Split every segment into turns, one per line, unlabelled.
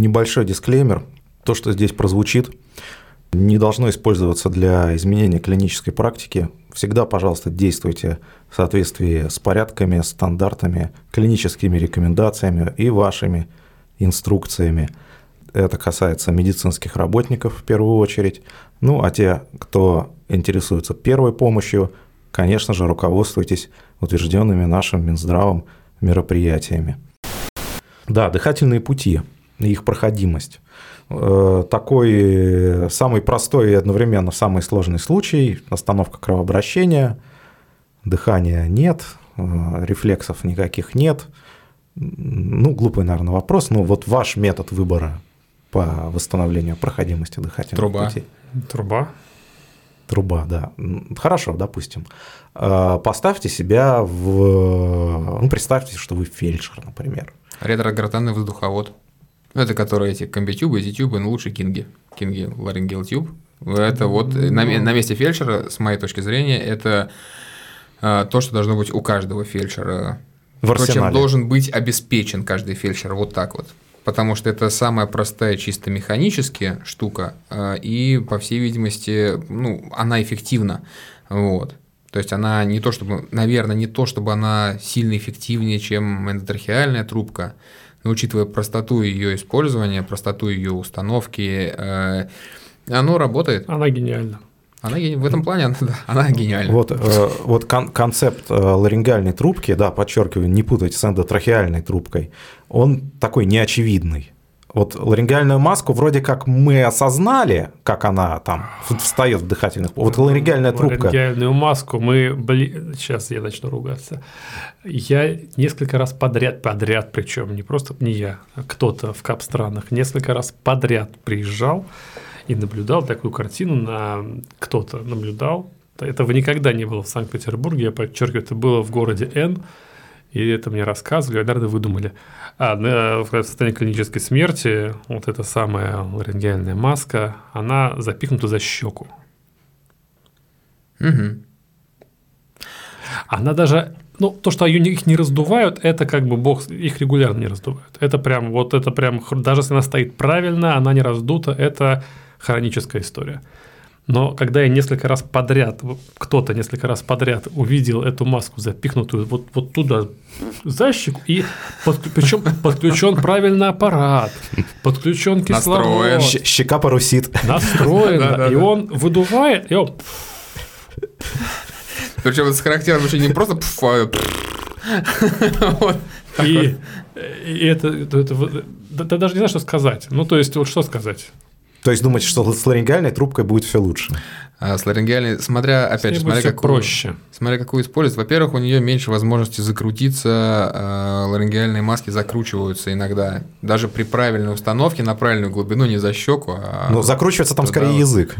Небольшой дисклеймер. То, что здесь прозвучит, не должно использоваться для изменения клинической практики. Всегда, пожалуйста, действуйте в соответствии с порядками, стандартами, клиническими рекомендациями и вашими инструкциями. Это касается медицинских работников в первую очередь. Ну, а те, кто интересуется первой помощью, конечно же, руководствуйтесь утвержденными нашим Минздравом мероприятиями. Да, дыхательные пути, их проходимость. Э, такой самый простой и одновременно самый сложный случай – остановка кровообращения, дыхания нет, э, рефлексов никаких нет. Ну, глупый, наверное, вопрос, но вот ваш метод выбора по восстановлению проходимости дыхательных
Труба.
путей.
Труба.
Труба, да. Хорошо, допустим. Э, Поставьте себя в... Ну, представьте, что вы фельдшер, например.
Ретрогортанный воздуховод. Это которые эти комбитюбы, эти-тюбы, ну лучше кинги. Кинги ларингел тюб. Это вот на, ме- на месте фельдшера, с моей точки зрения, это а, то, что должно быть у каждого фельдшера.
В
То, чем
арсенале.
должен быть обеспечен каждый фельдшер, вот так вот. Потому что это самая простая чисто механически штука, а, и, по всей видимости, ну, она эффективна. Вот. То есть она не то чтобы, наверное, не то чтобы она сильно эффективнее, чем эндотрахеальная трубка, но учитывая простоту ее использования, простоту ее установки, э, оно работает.
Она гениальна.
Она в этом плане она, да, она гениальна.
Вот, э, вот кон- концепт э, ларингеальной трубки, да, подчеркиваю, не путайте с эндотрахеальной трубкой, он такой неочевидный. Вот ларингеальную маску вроде как мы осознали, как она там встает в дыхательных... Вот ларингеальная трубка...
Ларингеальную маску мы, блин, сейчас я начну ругаться. Я несколько раз подряд, подряд, причем не просто не я, а кто-то в кап-странах несколько раз подряд приезжал и наблюдал такую картину на кто-то наблюдал. Этого никогда не было в Санкт-Петербурге, я подчеркиваю, это было в городе Н, и это мне рассказывали, наверное, выдумали. А на- в состоянии клинической смерти вот эта самая ларингеальная маска, она запихнута за щеку.
Мгм.
Она даже, ну, то, что ее, их не раздувают, это как бы бог, их регулярно не раздувают. Это прям, вот это прям, даже если она стоит правильно, она не раздута, это хроническая история. Но когда я несколько раз подряд, кто-то несколько раз подряд увидел эту маску запихнутую вот, вот туда за щеку, и причем подключен правильный аппарат, подключен кислород,
Настроен.
Щ- Щека парусит.
настроено,
Да-да-да.
и он выдувает, и он
Причем это с характером еще не просто пф, а пф. Вот.
И, и это, это, это да даже не знаю, что сказать. Ну, то есть, вот что сказать?
То есть думаете, что с ларингеальной трубкой будет все лучше?
А с ларингеальной, смотря, опять же, смотря какую,
проще.
смотря какую использовать. Во-первых, у нее меньше возможности закрутиться, а, ларингеальные маски закручиваются иногда. Даже при правильной установке на правильную глубину, не за щеку, а
Ну, закручивается там
туда
скорее
вот.
язык.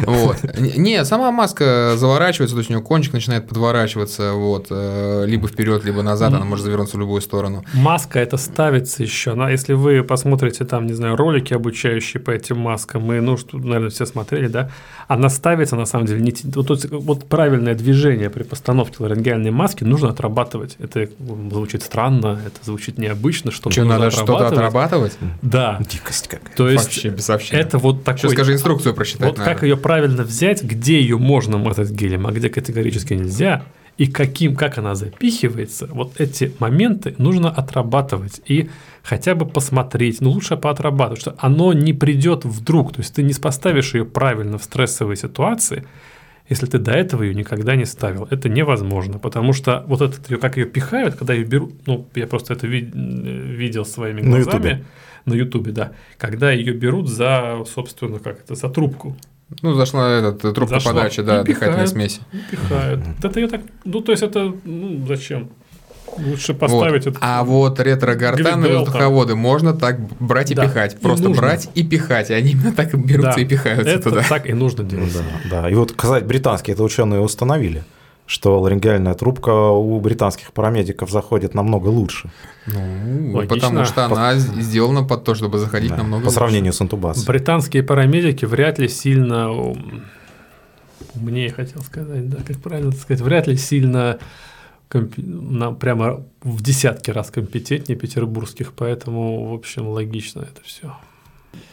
Вот. Не, сама маска заворачивается, то есть у нее кончик начинает подворачиваться, вот, э, либо вперед, либо назад, она может завернуться в любую сторону.
Маска это ставится еще. Она, если вы посмотрите там, не знаю, ролики обучающие по этим маскам, мы, ну, что, наверное, все смотрели, да, она ставится, на самом деле, не, вот, вот- правильное движение при постановке ларингеальной маски нужно отрабатывать. Это звучит странно, это звучит необычно, что
Что, надо что-то отрабатывать?
Да.
Дикость какая.
То есть
Вообще, без сообщения.
это вот такой...
Сейчас скажи инструкцию прочитать
Вот
надо.
как ее правильно взять, где ее можно мазать гелем, а где категорически нельзя, и каким, как она запихивается, вот эти моменты нужно отрабатывать и хотя бы посмотреть, ну лучше поотрабатывать, что оно не придет вдруг, то есть ты не поставишь ее правильно в стрессовой ситуации, если ты до этого ее никогда не ставил. Это невозможно, потому что вот этот ее, как ее пихают, когда ее берут, ну я просто это ви- видел своими
На
глазами.
Ютубе.
На Ютубе, да. Когда ее берут за, собственно, как это, за трубку.
Ну, зашла этот, э, трубка
Зашла.
подачи, да,
И
дыхательной
пихают.
смеси.
Пихают. Это ее так. Ну, то есть это. Ну, зачем? Лучше поставить
Вот.
это.
А вот ретро-гортанные
Глиделка.
воздуховоды можно так брать и
Да,
пихать.
и
Просто
нужно.
брать и пихать. И они именно так и берутся
Да,
и пихаются
это
туда.
так и нужно делать.
Да, да. И вот, кстати, британские это ученые установили, что ларингеальная трубка у британских парамедиков заходит намного лучше
Ну,
Логично.
потому что она с- сделана под то, чтобы заходить
да,
намного
по
лучше.
сравнению с интубацией.
Британские парамедики вряд ли сильно умнее, хотел сказать, да, как правильно сказать, вряд ли сильно прямо в десятки раз компетентнее петербургских, поэтому, в общем, логично это все.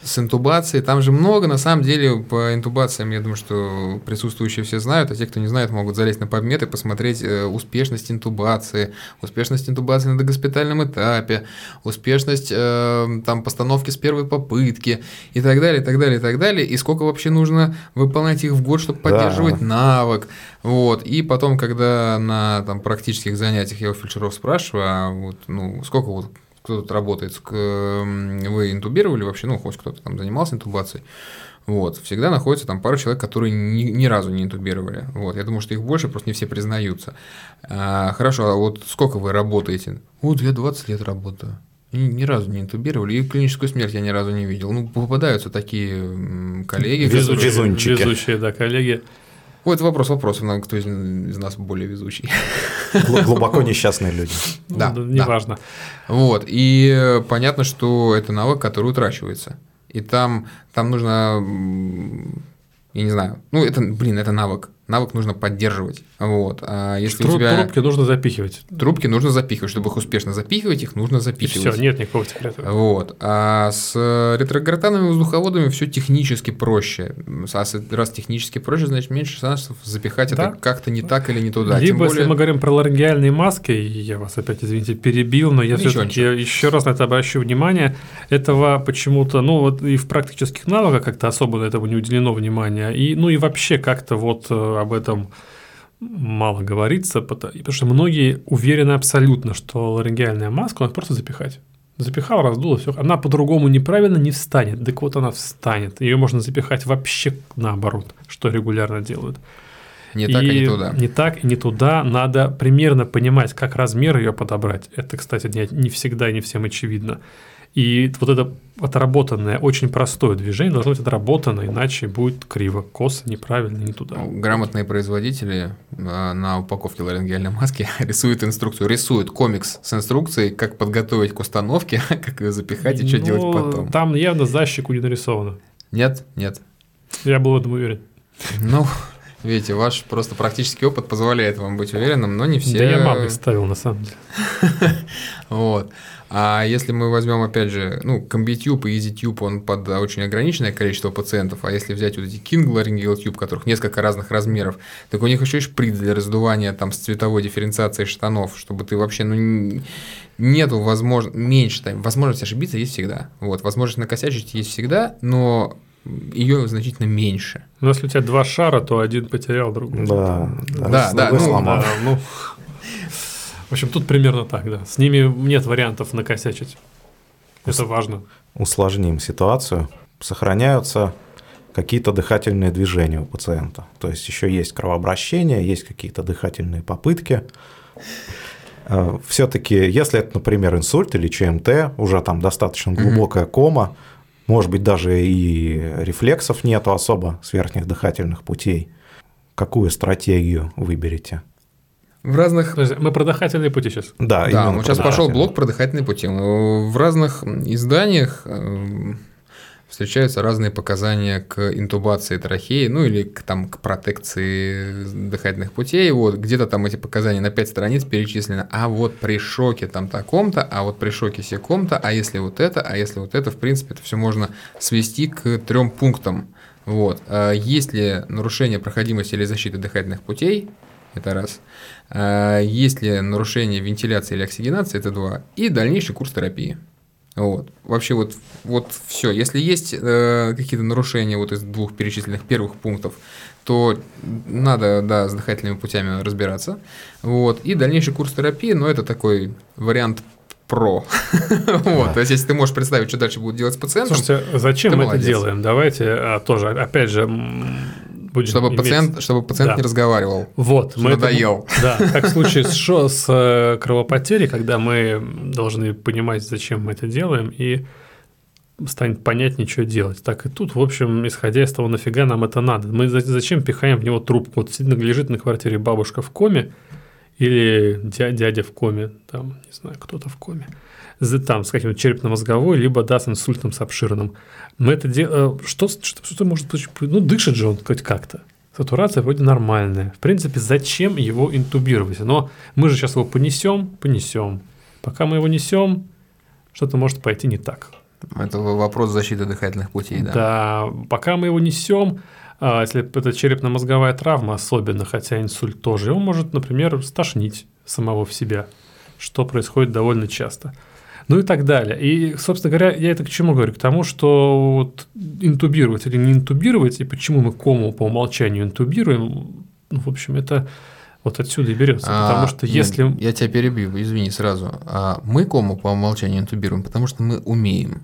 С интубацией, там же много, на самом деле, по интубациям, я думаю, что присутствующие все знают, а те, кто не знает, могут залезть на PubMed и посмотреть э, успешность интубации, успешность интубации на догоспитальном этапе, успешность э, там постановки с первой попытки и так далее, и так далее, и так далее, и сколько вообще нужно выполнять их в год, чтобы поддерживать да. навык, вот, и потом, когда на там практических занятиях я у фельдшеров спрашиваю, а вот, ну, сколько вот кто тут работает, вы интубировали вообще, ну, хоть кто-то там занимался интубацией, вот, всегда находится там пару человек, которые ни, ни разу не интубировали. Вот, я думаю, что их больше, просто не все признаются. А, хорошо, а вот сколько вы работаете? Вот я 20 лет работаю. Ни, ни разу не интубировали, и клиническую смерть я ни разу не видел. Ну, попадаются такие коллеги.
Везучие, везучие, да, коллеги.
Вот вопрос вопрос, кто из, из нас более везучий.
Глубоко несчастные люди.
Да, ну, неважно.
Да. Вот, и понятно, что это навык, который утрачивается. И там, там нужно, я не знаю, ну это, блин, это навык навык нужно поддерживать. Вот. А если
Тру-
у тебя...
Трубки нужно запихивать.
Трубки нужно запихивать. Чтобы их успешно запихивать, их нужно запихивать.
все, нет никакого секрета.
Вот. А с ретрогратанными воздуховодами все технически проще. А раз технически проще, значит меньше шансов запихать да? это как-то не так или не туда.
Либо, более... если мы говорим про ларингеальные маски, я вас опять, извините, перебил, но я все-таки еще раз на это обращу внимание, этого почему-то, ну вот и в практических навыках как-то особо на этого не уделено внимания, и, ну и вообще как-то вот э, об этом мало говорится, потому что многие уверены абсолютно, что ларингеальная маска надо просто запихать. Запихал, раздуло, все. Она по-другому неправильно не встанет. Так вот она встанет. Ее можно запихать вообще наоборот, что регулярно делают.
Не так и, и не туда.
Не так и не туда. Надо примерно понимать, как размер ее подобрать. Это, кстати, не, не всегда и не всем очевидно. И вот это отработанное, очень простое движение должно быть отработано, иначе будет криво, косо, неправильно, не туда.
Ну, грамотные производители а, на упаковке ларингеальной маски рисуют инструкцию, рисуют комикс с инструкцией, как подготовить к установке, как ее запихать и что ну, делать потом.
Там явно за щеку не нарисовано.
Нет, нет.
Я был в этом уверен.
Ну, Видите, ваш просто практический опыт позволяет вам быть уверенным, но не все.
Да я мало ставил, на самом деле.
Вот. А если мы возьмем, опять же, ну, комбитюб и EasyTube, он под очень ограниченное количество пациентов, а если взять вот эти King Laryngeal Tube, которых несколько разных размеров, так у них еще есть шприц для раздувания там с цветовой дифференциацией штанов, чтобы ты вообще, ну, нету возможности, меньше, там, возможность ошибиться есть всегда. Вот, возможность накосячить есть всегда, но ее значительно меньше.
Но если у тебя два шара, то один потерял другой.
Да,
да, да, да ну, да, ну,
в общем, тут примерно так, да. С ними нет вариантов накосячить. Это важно.
Усложним ситуацию. Сохраняются какие-то дыхательные движения у пациента. То есть еще есть кровообращение, есть какие-то дыхательные попытки. Э, Все-таки, если это, например, инсульт или ЧМТ, уже там достаточно глубокая кома, может быть, даже и рефлексов нету особо с верхних дыхательных путей. Какую стратегию выберете?
В разных...
Подожди, мы про дыхательные пути сейчас.
Да, да вот сейчас пошел блок про дыхательные пути. В разных изданиях э, встречаются разные показания к интубации трахеи, ну или к, там, к протекции дыхательных путей. Вот где-то там эти показания на 5 страниц перечислены. А вот при шоке там таком-то, а вот при шоке секом-то, а если вот это, а если вот это, в принципе, это все можно свести к трем пунктам. Вот. А есть ли нарушение проходимости или защиты дыхательных путей? Это раз. А, есть ли нарушение вентиляции или оксигенации, это два, и дальнейший курс терапии. Вот. Вообще вот, вот все. Если есть э, какие-то нарушения вот из двух перечисленных первых пунктов, то надо, да, с дыхательными путями разбираться. Вот. И дальнейший курс терапии, но это такой вариант про. вот, то есть, если ты можешь представить, что дальше будут делать с пациентом.
Слушайте, зачем мы это делаем? Давайте а, тоже, опять же,
будем чтобы иметь... пациент, чтобы пациент да. не разговаривал.
Вот,
мы надоел.
Это, да, как в случае с, шо, с э, кровопотерей, когда мы должны понимать, зачем мы это делаем, и станет понятнее, что делать. Так и тут, в общем, исходя из того, нафига нам это надо. Мы зачем пихаем в него трубку? Вот лежит на квартире бабушка в коме, или дядя в коме, там, не знаю, кто-то в коме там, с каким-то черепно-мозговой, либо да, с инсультом с обширным. Мы это делаем... Э, что, что, что может быть? Ну, дышит же он хоть как-то. Сатурация вроде нормальная. В принципе, зачем его интубировать? Но мы же сейчас его понесем, понесем. Пока мы его несем, что-то может пойти не так.
Это вопрос защиты дыхательных путей, да.
Да, пока мы его несем, а если это черепно-мозговая травма особенно, хотя инсульт тоже, его может, например, стошнить самого в себя, что происходит довольно часто. Ну и так далее. И, собственно говоря, я это к чему говорю? К тому, что вот интубировать или не интубировать, и почему мы кому по умолчанию интубируем, ну, в общем, это вот отсюда и берется. А, потому что если...
Нет, я тебя перебью, извини сразу. А мы кому по умолчанию интубируем, потому что мы умеем.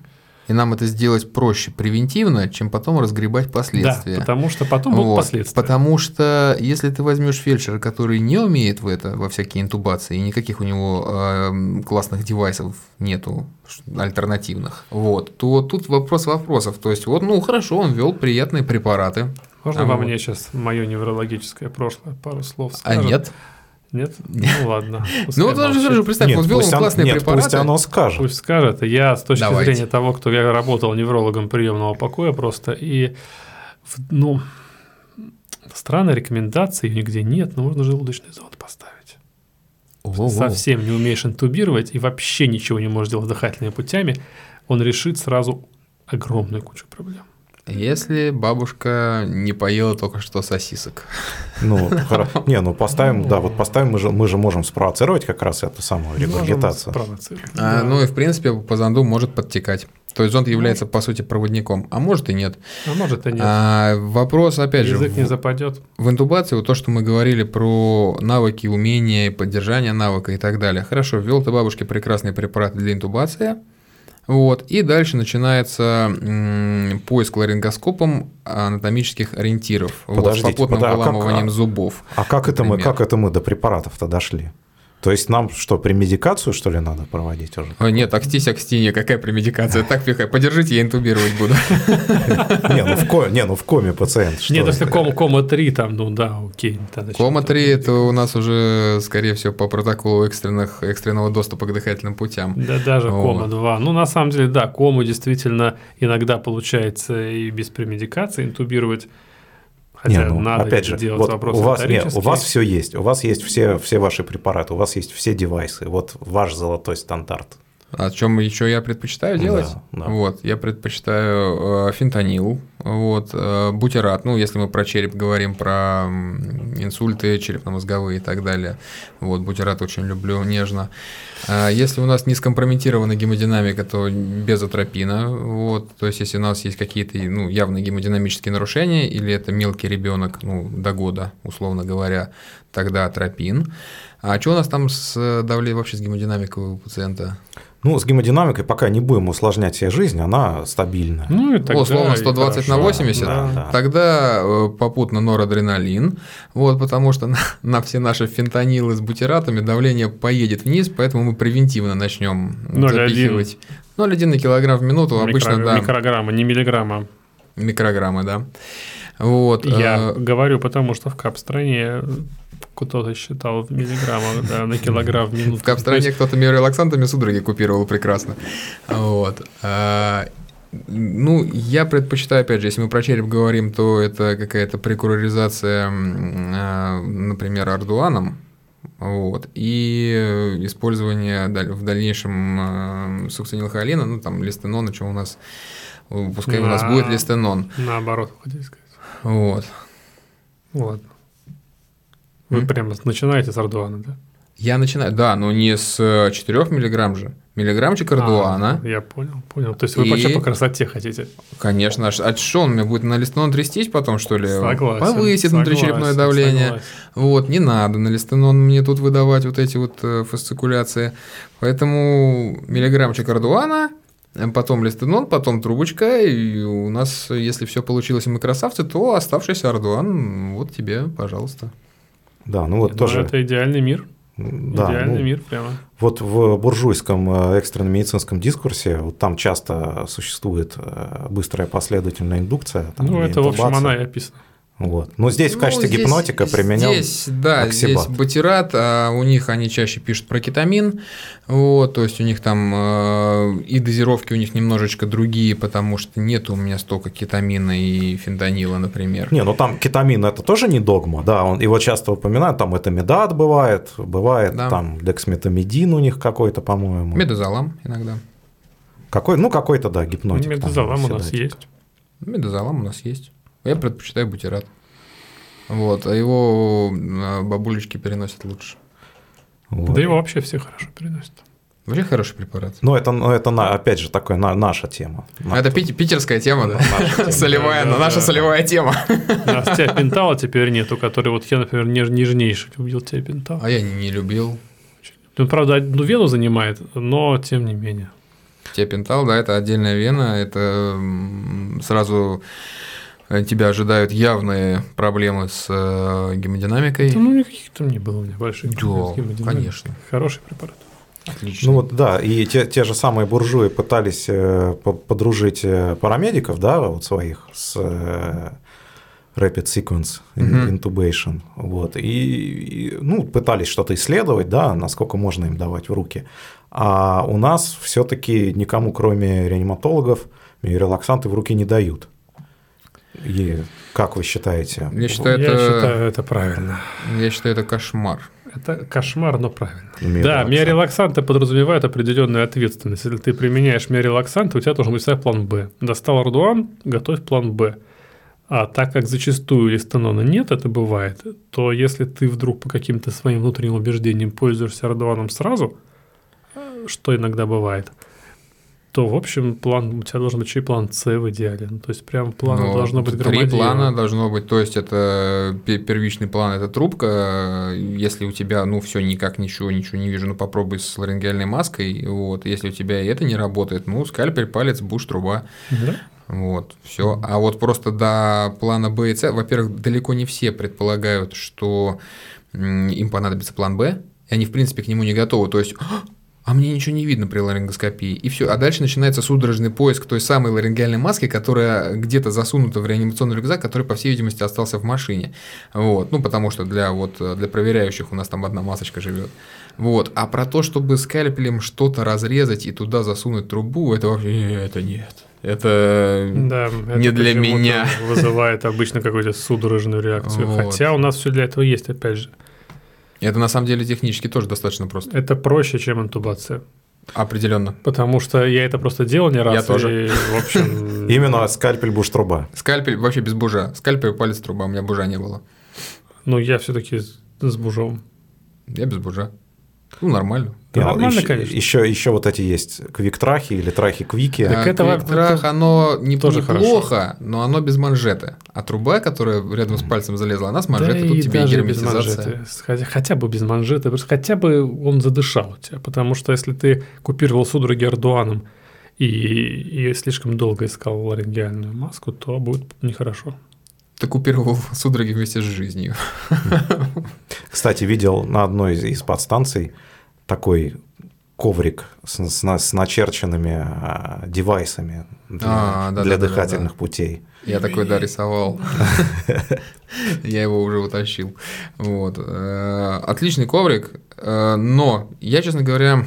И нам это сделать проще превентивно, чем потом разгребать последствия.
Да, потому что потом будут вот, последствия.
Потому что если ты возьмешь фельдшера, который не умеет в это, во всякие интубации, и никаких у него э, классных девайсов нету альтернативных, вот, то тут вопрос вопросов. То есть, вот, ну хорошо, он ввел приятные препараты.
Можно а во вот. мне сейчас мое неврологическое прошлое пару слов
скажет? А нет?
Нет? Ну ладно.
Ну вот тоже скажу, представь, вот ввел классные нет, препараты.
Пусть оно скажет.
Пусть скажет. Я с точки Давайте. зрения того, кто я работал неврологом приемного покоя просто, и ну, странная рекомендация, ее нигде нет, но можно желудочный зонд поставить. Ого. Совсем не умеешь интубировать и вообще ничего не можешь делать дыхательными путями, он решит сразу огромную кучу проблем.
Если бабушка не поела только что сосисок.
Ну, хорошо. Не, ну поставим, да, вот поставим, мы же, мы же можем спровоцировать как раз эту самую регургитацию.
А, Ну и в принципе по зонду может подтекать. То есть зонд является, по сути, проводником. А может и нет.
А может и нет.
А, вопрос, опять
Язык
же.
Язык не западет.
В интубации, вот то, что мы говорили про навыки, умения, поддержание навыка и так далее. Хорошо, ввел ты бабушке прекрасные препараты для интубации. Вот. И дальше начинается м, поиск ларингоскопом анатомических ориентиров
Подождите,
вот, с попутным
подожди,
выламыванием
а как,
зубов.
А как это, мы, как это мы до препаратов-то дошли? То есть нам что, премедикацию, что ли, надо проводить уже?
О, нет, акстись, акстине, какая премедикация? Так, пихай, подержите, я интубировать буду.
Не, ну в коме, не, ну в коме пациент.
Нет, если кома, кома 3, там, ну да, окей.
Кома 3 – это у нас уже, скорее всего, по протоколу экстренных, экстренного доступа к дыхательным путям.
Да, даже кома 2. Ну, на самом деле, да, кому действительно иногда получается и без премедикации интубировать.
Хотя не, ну, надо опять же, делать вот вопрос у вас, нет, у вас все есть, у вас есть все, все ваши препараты, у вас есть все девайсы, вот ваш золотой стандарт.
О чем еще я предпочитаю делать? Да, да. Вот, я предпочитаю э, фентанил, вот, э, бутерат, ну, если мы про череп говорим, про инсульты черепно-мозговые и так далее. Вот, бутерат очень люблю нежно. Э, если у нас не скомпрометирована гемодинамика, то без атропина. Вот, то есть, если у нас есть какие-то ну, явные гемодинамические нарушения, или это мелкий ребенок, ну, до года, условно говоря, тогда атропин. А что у нас там с давлением, вообще с гемодинамикой у пациента?
Ну, с гемодинамикой пока не будем усложнять себе жизнь, она стабильная.
Ну, и тогда Условно 120 на 80, да, да. тогда э, попутно норадреналин, вот, потому что на, на все наши фентанилы с бутератами давление поедет вниз, поэтому мы превентивно начнем запихивать. 0,1 на килограмм в минуту Микро, обычно, да.
Микрограмма, не миллиграмма.
Микрограммы, да. Вот,
Я э... говорю, потому что в кап-стране кто-то считал в миллиграммах, да, на килограмм в минуту.
В капстране кто-то миорелаксантами судороги купировал прекрасно. Вот. А, ну, я предпочитаю, опять же, если мы про череп говорим, то это какая-то прекуроризация, а, например, ардуаном, вот, и использование в дальнейшем а, сукцинилхолина, ну, там, листенона, что у нас, пускай у нас будет листенон.
Наоборот, хотите сказать.
Вот.
Ладно. Вы прямо начинаете с ардуана, да?
Я начинаю, да, но не с 4 э, миллиграмм же. Миллиграммчик ардуана.
А, я понял, понял. То есть вы и... вообще по красоте хотите?
Конечно. А что он мне будет на листенон трястись потом, что ли?
Согласен.
Повысит
согласен,
внутричерепное давление.
Согласен.
Вот, не надо на листенон мне тут выдавать вот эти вот э, фасцикуляции. Поэтому миллиграммчик ардуана, потом листенон, потом трубочка, и у нас, если все получилось, и мы красавцы, то оставшийся ардуан, вот тебе, пожалуйста.
Да, ну вот
Я
тоже.
Думаю, это идеальный мир.
Да,
идеальный
ну,
мир прямо.
Вот в буржуйском э, экстренном медицинском дискурсе вот там часто существует э, быстрая последовательная индукция. Там,
ну, это, в общем, она и описана.
Вот. Но здесь в
Ну,
качестве
здесь-
гипнотика применен
Здесь, да,
оксибат.
здесь батират, а у них они чаще пишут про кетамин, вот, то есть у них там э, и дозировки у них немножечко другие, потому что нет у меня столько кетамина и фентанила, например.
Не, ну там кетамин это тоже не догма, да, он, его часто упоминают, там это медат бывает, бывает
Да.
там дексметамидин у них какой-то, по-моему.
Медозалам иногда.
Какой, ну какой-то, да, гипнотик. там
Медозалам у нас есть.
Медозалам у нас есть. Я предпочитаю бутират. Вот, а его э, бабулечки переносят лучше.
Вот.
Да его вообще все хорошо переносят.
Вообще хороший препарат.
Ну, это, ну, это на- опять же, такая на- наша тема. На-
А Это пит- питерская тема, да?
наша.
Солевая,
Да, да,
наша
да.
солевая тема.
У нас тиопентала теперь нету, который вот я, например, неж- нежнейший любил тиопентал.
А я не любил.
Он, правда, одну вену занимает, но тем не менее.
Тиопентал, да, это отдельная вена, это сразу тебя ожидают явные проблемы с э, гемодинамикой.
Ну, никаких там не было у меня больших.
Да,
проблем с гемодинамикой.
конечно.
Хороший препарат.
Отлично.
Ну вот да, и те, те же самые буржуи пытались э, по- подружить э, парамедиков, да, вот своих с э, Rapid Sequence. Intubation, вот, и, и, ну, пытались что-то исследовать, да, насколько можно им давать в руки. А у нас все-таки никому, кроме реаниматологов, релаксанты в руки не дают. И как вы считаете?
я считаю,
Я
это,
считаю, это правильно.
я считаю, это кошмар.
Это кошмар, но правильно.
миорелаксант?
Да, миорелаксанты подразумевают определенную ответственность. Если ты применяешь миорелаксанты, у тебя должен быть всегда план Б. Достал Ардуан, готовь план Б. А так как зачастую листонона нет, это бывает, то если ты вдруг по каким-то своим внутренним убеждениям пользуешься Ардуаном сразу, э, что иногда бывает, то, в общем, план, у тебя должен быть еще и план С в идеале. Ну, то есть, прям плана
Но
должно быть
Три
громадье.
плана должно быть, то есть это пе- первичный план, это трубка, если у тебя, ну, все никак ничего, ничего не вижу, ну, попробуй с ларингеальной маской, вот, если у тебя и это не работает, ну, скальпель, палец, буш, труба,
Да?
Вот, все. А вот просто до плана Б и С, во-первых, далеко не все предполагают, что им понадобится план Б, и они, в принципе, к нему не готовы. То есть, «А, мне ничего не видно при ларингоскопии. И все. А дальше начинается судорожный поиск той самой ларингеальной маски, которая где-то засунута в реанимационный рюкзак, который, по всей видимости, остался в машине. Вот. Ну, потому что для, вот, для проверяющих у нас там одна масочка живет. Вот. А про то, чтобы скальпелем что-то разрезать и туда засунуть трубу, это вообще это нет. Это
Да,
Не
это
для меня.
Вызывает обычно какую-то судорожную реакцию.
Вот.
Хотя у нас все для этого есть, опять же.
Это на самом деле технически тоже достаточно просто.
Это проще, чем интубация.
Определенно.
Потому что я это просто делал не раз.
Я тоже.
и, в общем,
Именно скальпель буш труба.
Скальпель вообще без бужа. Скальпель, палец, труба. У меня бужа не было.
Ну, я все-таки с бужом.
Я без бужа. Ну, нормально.
Да нормально,
еще,
конечно.
Еще, еще вот эти есть квик-трахи или трахи-квики.
Так
А
это
Квиктрах,
это
оно не,
тоже
неплохо, но оно без манжеты. А труба, которая рядом с пальцем залезла, она с манжетой,
да
тут
и
тебе и
даже без
герметизация.
манжеты. Хотя, хотя бы без манжеты. просто Хотя бы он задышал у тебя. Потому что если ты купировал судороги ардуаном и, и слишком долго искал ларингеальную маску, то будет нехорошо.
Ты купировал судороги вместе с жизнью.
Кстати, видел на одной из, из подстанций такой коврик с, с с начерченными а, девайсами для,
А, да,
для
да, да,
дыхательных
да.
путей.
Я такой, да, рисовал. Я его уже утащил. Вот. Э, Отличный коврик, э, но я, честно говоря,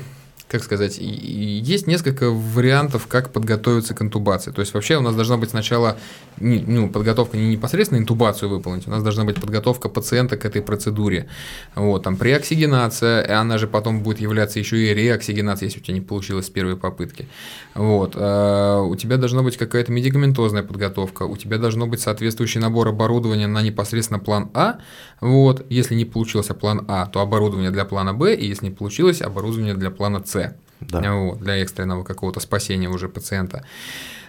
как сказать, есть несколько вариантов, как подготовиться к интубации. То есть вообще у нас должна быть сначала ну, подготовка не непосредственно интубацию выполнить, у нас должна быть подготовка пациента к этой процедуре. Вот, там преоксигенация, она же потом будет являться еще и реоксигенацией, если у тебя не получилось с первой попытки. Вот, э, у тебя должна быть какая-то медикаментозная подготовка, у тебя должно быть соответствующий набор оборудования на непосредственно план А. Вот, если не получился план А, то оборудование для плана Б, и если не получилось, оборудование для плана С.
Да.
Вот, для экстренного какого-то спасения уже пациента.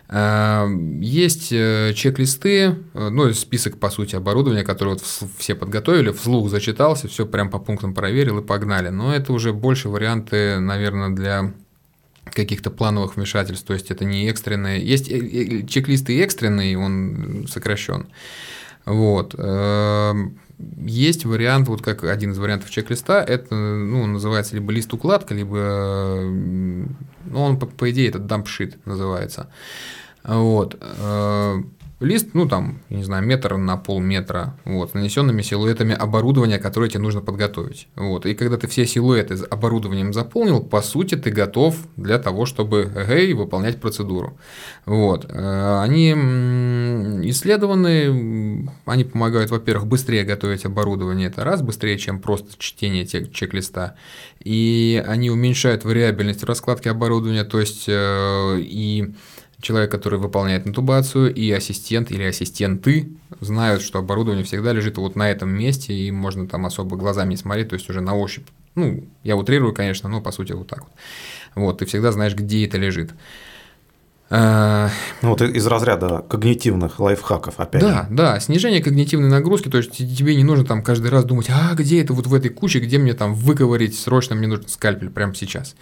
Э, Есть э, чек-листы, э, ну, список, по сути, оборудования, которое вот вс- все подготовили, вслух зачитался, все прям по пунктам проверил и погнали. Но это уже больше варианты, наверное, для каких-то плановых вмешательств, то есть это не экстренные. Есть э, чек-листы экстренные, он сокращен. Вот. Есть вариант, вот как один из вариантов чек-листа, это ну, называется либо лист-укладка, либо, э, ну, он, по, по идее, это дампшит называется. Вот. Лист, ну там, я не знаю, метр на полметра, вот, с нанесенными силуэтами оборудования, которое тебе нужно подготовить. Вот. И когда ты все силуэты оборудованием заполнил, по сути, ты готов для того, чтобы эй, выполнять процедуру. Вот. Э, они исследованы, они помогают, во-первых, быстрее готовить оборудование, это раз, быстрее, чем просто чтение чек-листа, и они уменьшают вариабельность раскладки оборудования, то есть э, и человек, который выполняет интубацию, и ассистент или ассистенты знают, что оборудование всегда лежит вот на этом месте, и можно там особо глазами не смотреть, то есть уже на ощупь. Ну, я утрирую, конечно, но по сути вот так вот. Вот, ты всегда знаешь, где это лежит.
А, ну, вот из разряда когнитивных лайфхаков опять.
Да, да, снижение когнитивной нагрузки, то есть тебе не нужно там каждый раз думать, а где это вот в этой куче, где мне там выковырить срочно, мне нужен скальпель прямо сейчас.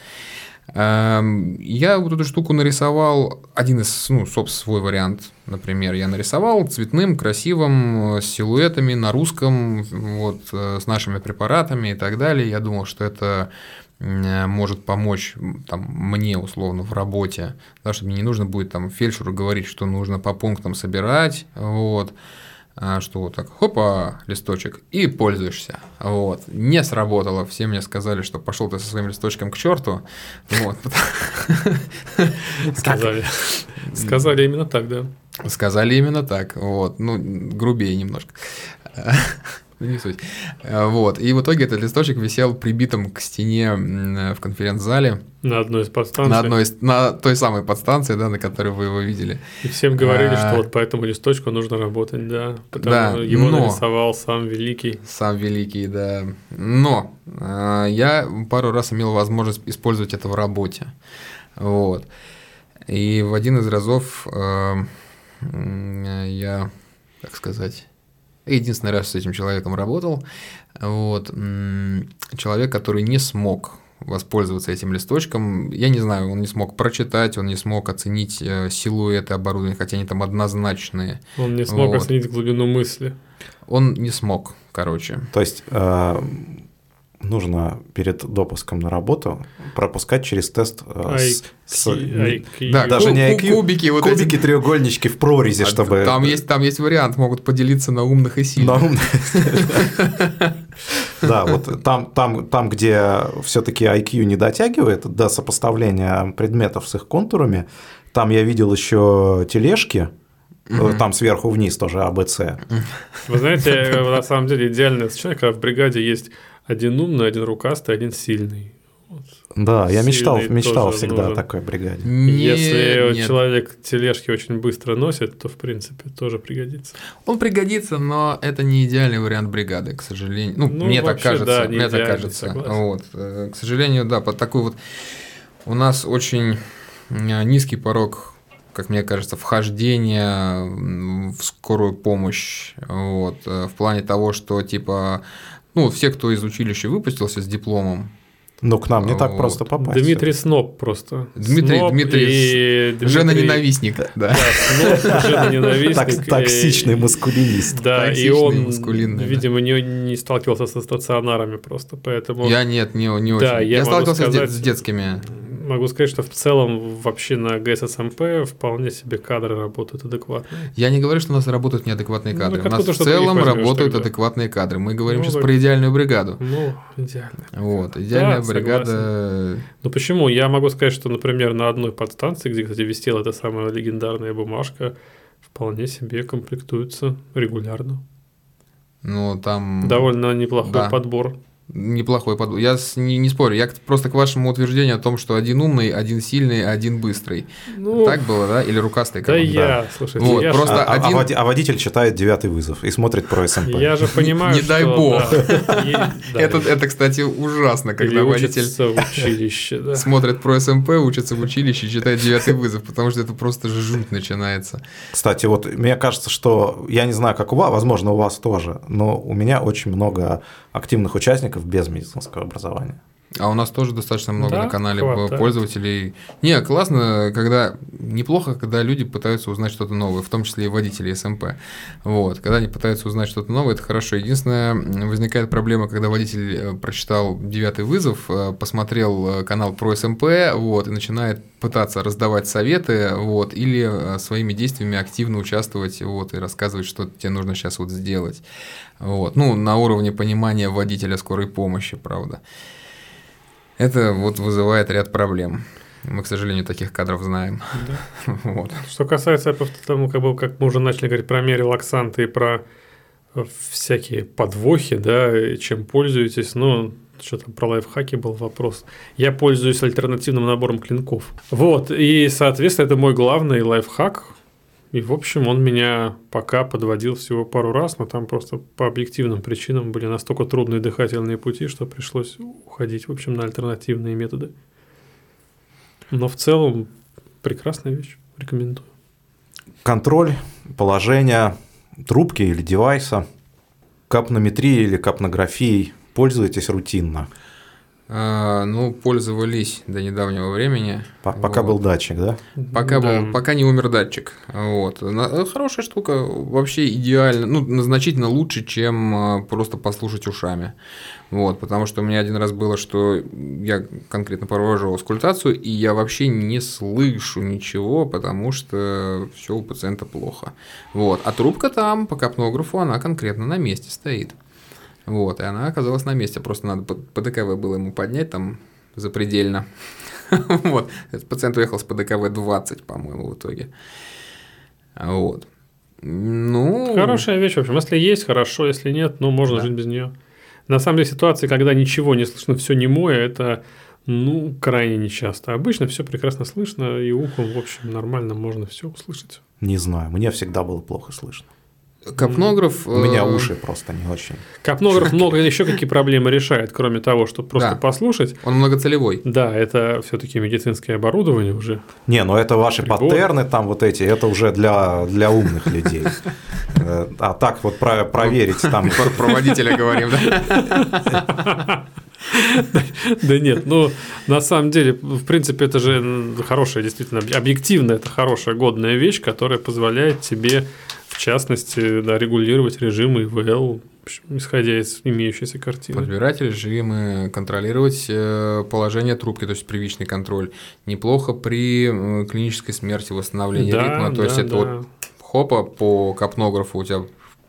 Эм, я вот эту штуку нарисовал, один из, ну, собственно, свой вариант, например, я нарисовал цветным, красивым, э, с силуэтами на русском, вот, э, с нашими препаратами и так далее. Я думал, что это э, может помочь там, мне условно в работе, да, чтобы мне не нужно будет там фельдшеру говорить, что нужно по пунктам собирать, вот, что вот так, хопа, листочек, и пользуешься. Вот. Не сработало. Все мне сказали, что пошел ты со своим листочком к черту. Вот.
Сказали. Сказали именно так, да.
Сказали именно так. Вот. Ну, грубее немножко не суть. Э, вот. И в итоге этот листочек висел прибитым к стене в конференц-зале.
На одной из подстанций.
На, одной из, на той самой подстанции, да, на которой вы его видели.
И всем говорили, а... что вот по этому листочку нужно работать, да. Потому да, его но... нарисовал сам Великий.
Сам Великий, да. Но э, я пару раз имел возможность использовать это в работе. Вот. И в один из разов э, я, как сказать, единственный раз с этим человеком работал. Вот. Человек, который не смог воспользоваться этим листочком. Я не знаю, он не смог прочитать, он не смог оценить э, силуэты оборудования, хотя они там однозначные.
Он не смог вот. оценить глубину мысли.
Он не смог, короче.
То есть э, нужно перед допуском на работу пропускать через тест э, с, с,
IQ. Да, даже не IQ,
кубики, вот кубики, эти. треугольнички в прорези, а чтобы...
Там есть, там есть вариант, могут поделиться на умных и сильных. На умных.
Да, вот там, там, там, где все-таки IQ не дотягивает до сопоставления предметов с их контурами, там я видел еще тележки, Там сверху вниз тоже АБЦ.
Вы знаете, на самом деле идеальный человек, когда в бригаде есть один умный, один рукастый, один сильный.
Вот. Да, я мечтал, мечтал всегда нужен. о такой бригаде.
Если нет. человек тележки очень быстро носит, то в принципе тоже пригодится.
Он пригодится, но это не идеальный вариант бригады, к сожалению. Ну, ну мне вообще, так кажется. Да, мне так кажется. Вот. Э, к сожалению, да, под такой вот у нас очень э, низкий порог как мне кажется, вхождения в скорую помощь, вот, э, в плане того, что, типа, ну, все, кто из училища выпустился с дипломом,
ну, к нам не так вот. просто попасть.
Дмитрий Сноб просто.
Дмитрий, Сноб Дмитрий, и Дмитрий... жена-ненавистник. Да,
Сноб, жена-ненавистник.
Токсичный маскулинист.
Да, и он, видимо, не, не сталкивался со стационарами просто, поэтому...
Я нет, не, очень. Да, я, я сталкивался с детскими
могу сказать, что в целом вообще на ГССМП вполне себе кадры работают адекватные.
Я не говорю, что у нас работают неадекватные ну, кадры. Ну, у нас в целом работают адекватные кадры. Мы говорим ну, сейчас так... про идеальную бригаду.
Ну, идеальная.
Вот, идеальная да, бригада. Согласен.
Ну почему? Я могу сказать, что, например, на одной подстанции, где, кстати, висела эта самая легендарная бумажка, вполне себе комплектуется регулярно.
Ну, там...
Довольно неплохой да. подбор.
Неплохой подбор. Я не, не спорю. Я просто к вашему утверждению о том, что один умный, один сильный, один быстрый. Ну, так было, да? Или рукастый?
Да я, слушайте. Вот, я
просто а, а один... а, водитель читает девятый вызов и смотрит про СМП.
Я же понимаю,
Не дай бог. Это, это, кстати, ужасно, когда водитель смотрит про СМП, учится в училище, читает девятый вызов, потому что это просто жуть начинается.
Кстати, вот мне кажется, что, я не знаю, как у вас, возможно, у вас тоже, но у меня очень много активных участников без медицинского образования.
А у нас тоже достаточно много
Да,
на канале
хватает.
пользователей. Не, классно, когда неплохо, когда люди пытаются узнать что-то новое, в том числе и водители СМП. Вот, когда они пытаются узнать что-то новое, это хорошо. Единственное, возникает проблема, когда водитель э, прочитал девятый вызов, э, посмотрел э, канал про СМП, вот, и начинает пытаться раздавать советы, вот, или своими действиями активно участвовать, вот, и рассказывать, что тебе нужно сейчас вот сделать. Вот, ну, на уровне понимания водителя скорой помощи, правда. Это вот вызывает ряд проблем. Мы, к сожалению, таких кадров знаем. Вот.
Что касается тому, как, бы, как мы уже начали говорить про релаксанты и про всякие подвохи, да, чем пользуетесь, ну, что там про лайфхаки был вопрос. Я пользуюсь альтернативным набором клинков. Вот, и, соответственно, это мой главный лайфхак. И, в общем, он меня пока подводил всего пару раз, но там просто по объективным причинам были настолько трудные дыхательные пути, что пришлось уходить, в общем, на альтернативные методы. Но в целом прекрасная вещь, рекомендую.
Контроль положения трубки или девайса, капнометрией или капнографией пользуетесь рутинно,
А, ну, пользовались до недавнего времени.
По- пока
Вот.
был датчик, да?
Пока,
Да.
был, пока не умер датчик. Вот. Э, Хорошая штука, вообще идеально, ну, значительно лучше, чем а, просто послушать ушами. Вот, потому что у меня один раз было, что я конкретно провожу аскультацию, и я вообще не слышу ничего, потому что все у пациента плохо. Вот. А трубка там по капнографу, она конкретно на месте стоит. Вот, и она оказалась на месте. Просто надо по по ДКВ было ему поднять там запредельно. Вот. Этот пациент уехал с ПДКВ 20, по-моему, в итоге. Вот. Ну,
Хорошая вещь, в общем. Если есть, хорошо, если нет, ну, можно
Да.
жить без нее. На самом деле, ситуации, когда ничего не слышно, все немое, это, ну, крайне нечасто. Обычно все прекрасно слышно, и ухом, в общем, нормально можно все услышать.
Не знаю, мне всегда было плохо слышно.
Капнограф...
У меня
э,
уши просто не очень.
Капнограф много еще какие проблемы решает, кроме того, чтобы просто
Да.
послушать.
Он многоцелевой.
Да, это все-таки медицинское оборудование уже.
Не, ну это ваши
Прибор.
паттерны там вот эти, это уже для, для умных людей. Э, А так вот про- проверить там...
Про про водителя говорим, да?
Да нет, ну, на самом деле, в принципе, это же хорошая, действительно, объективно, это хорошая, годная вещь, которая позволяет тебе, частности, да, регулировать режимы ИВЛ, исходя из имеющейся картины.
Подбирать режимы, контролировать э, положение трубки, то есть привычный контроль. Неплохо при э, клинической смерти восстановления
Да,
ритма. То есть
да,
это
да.
вот хопа по капнографу у тебя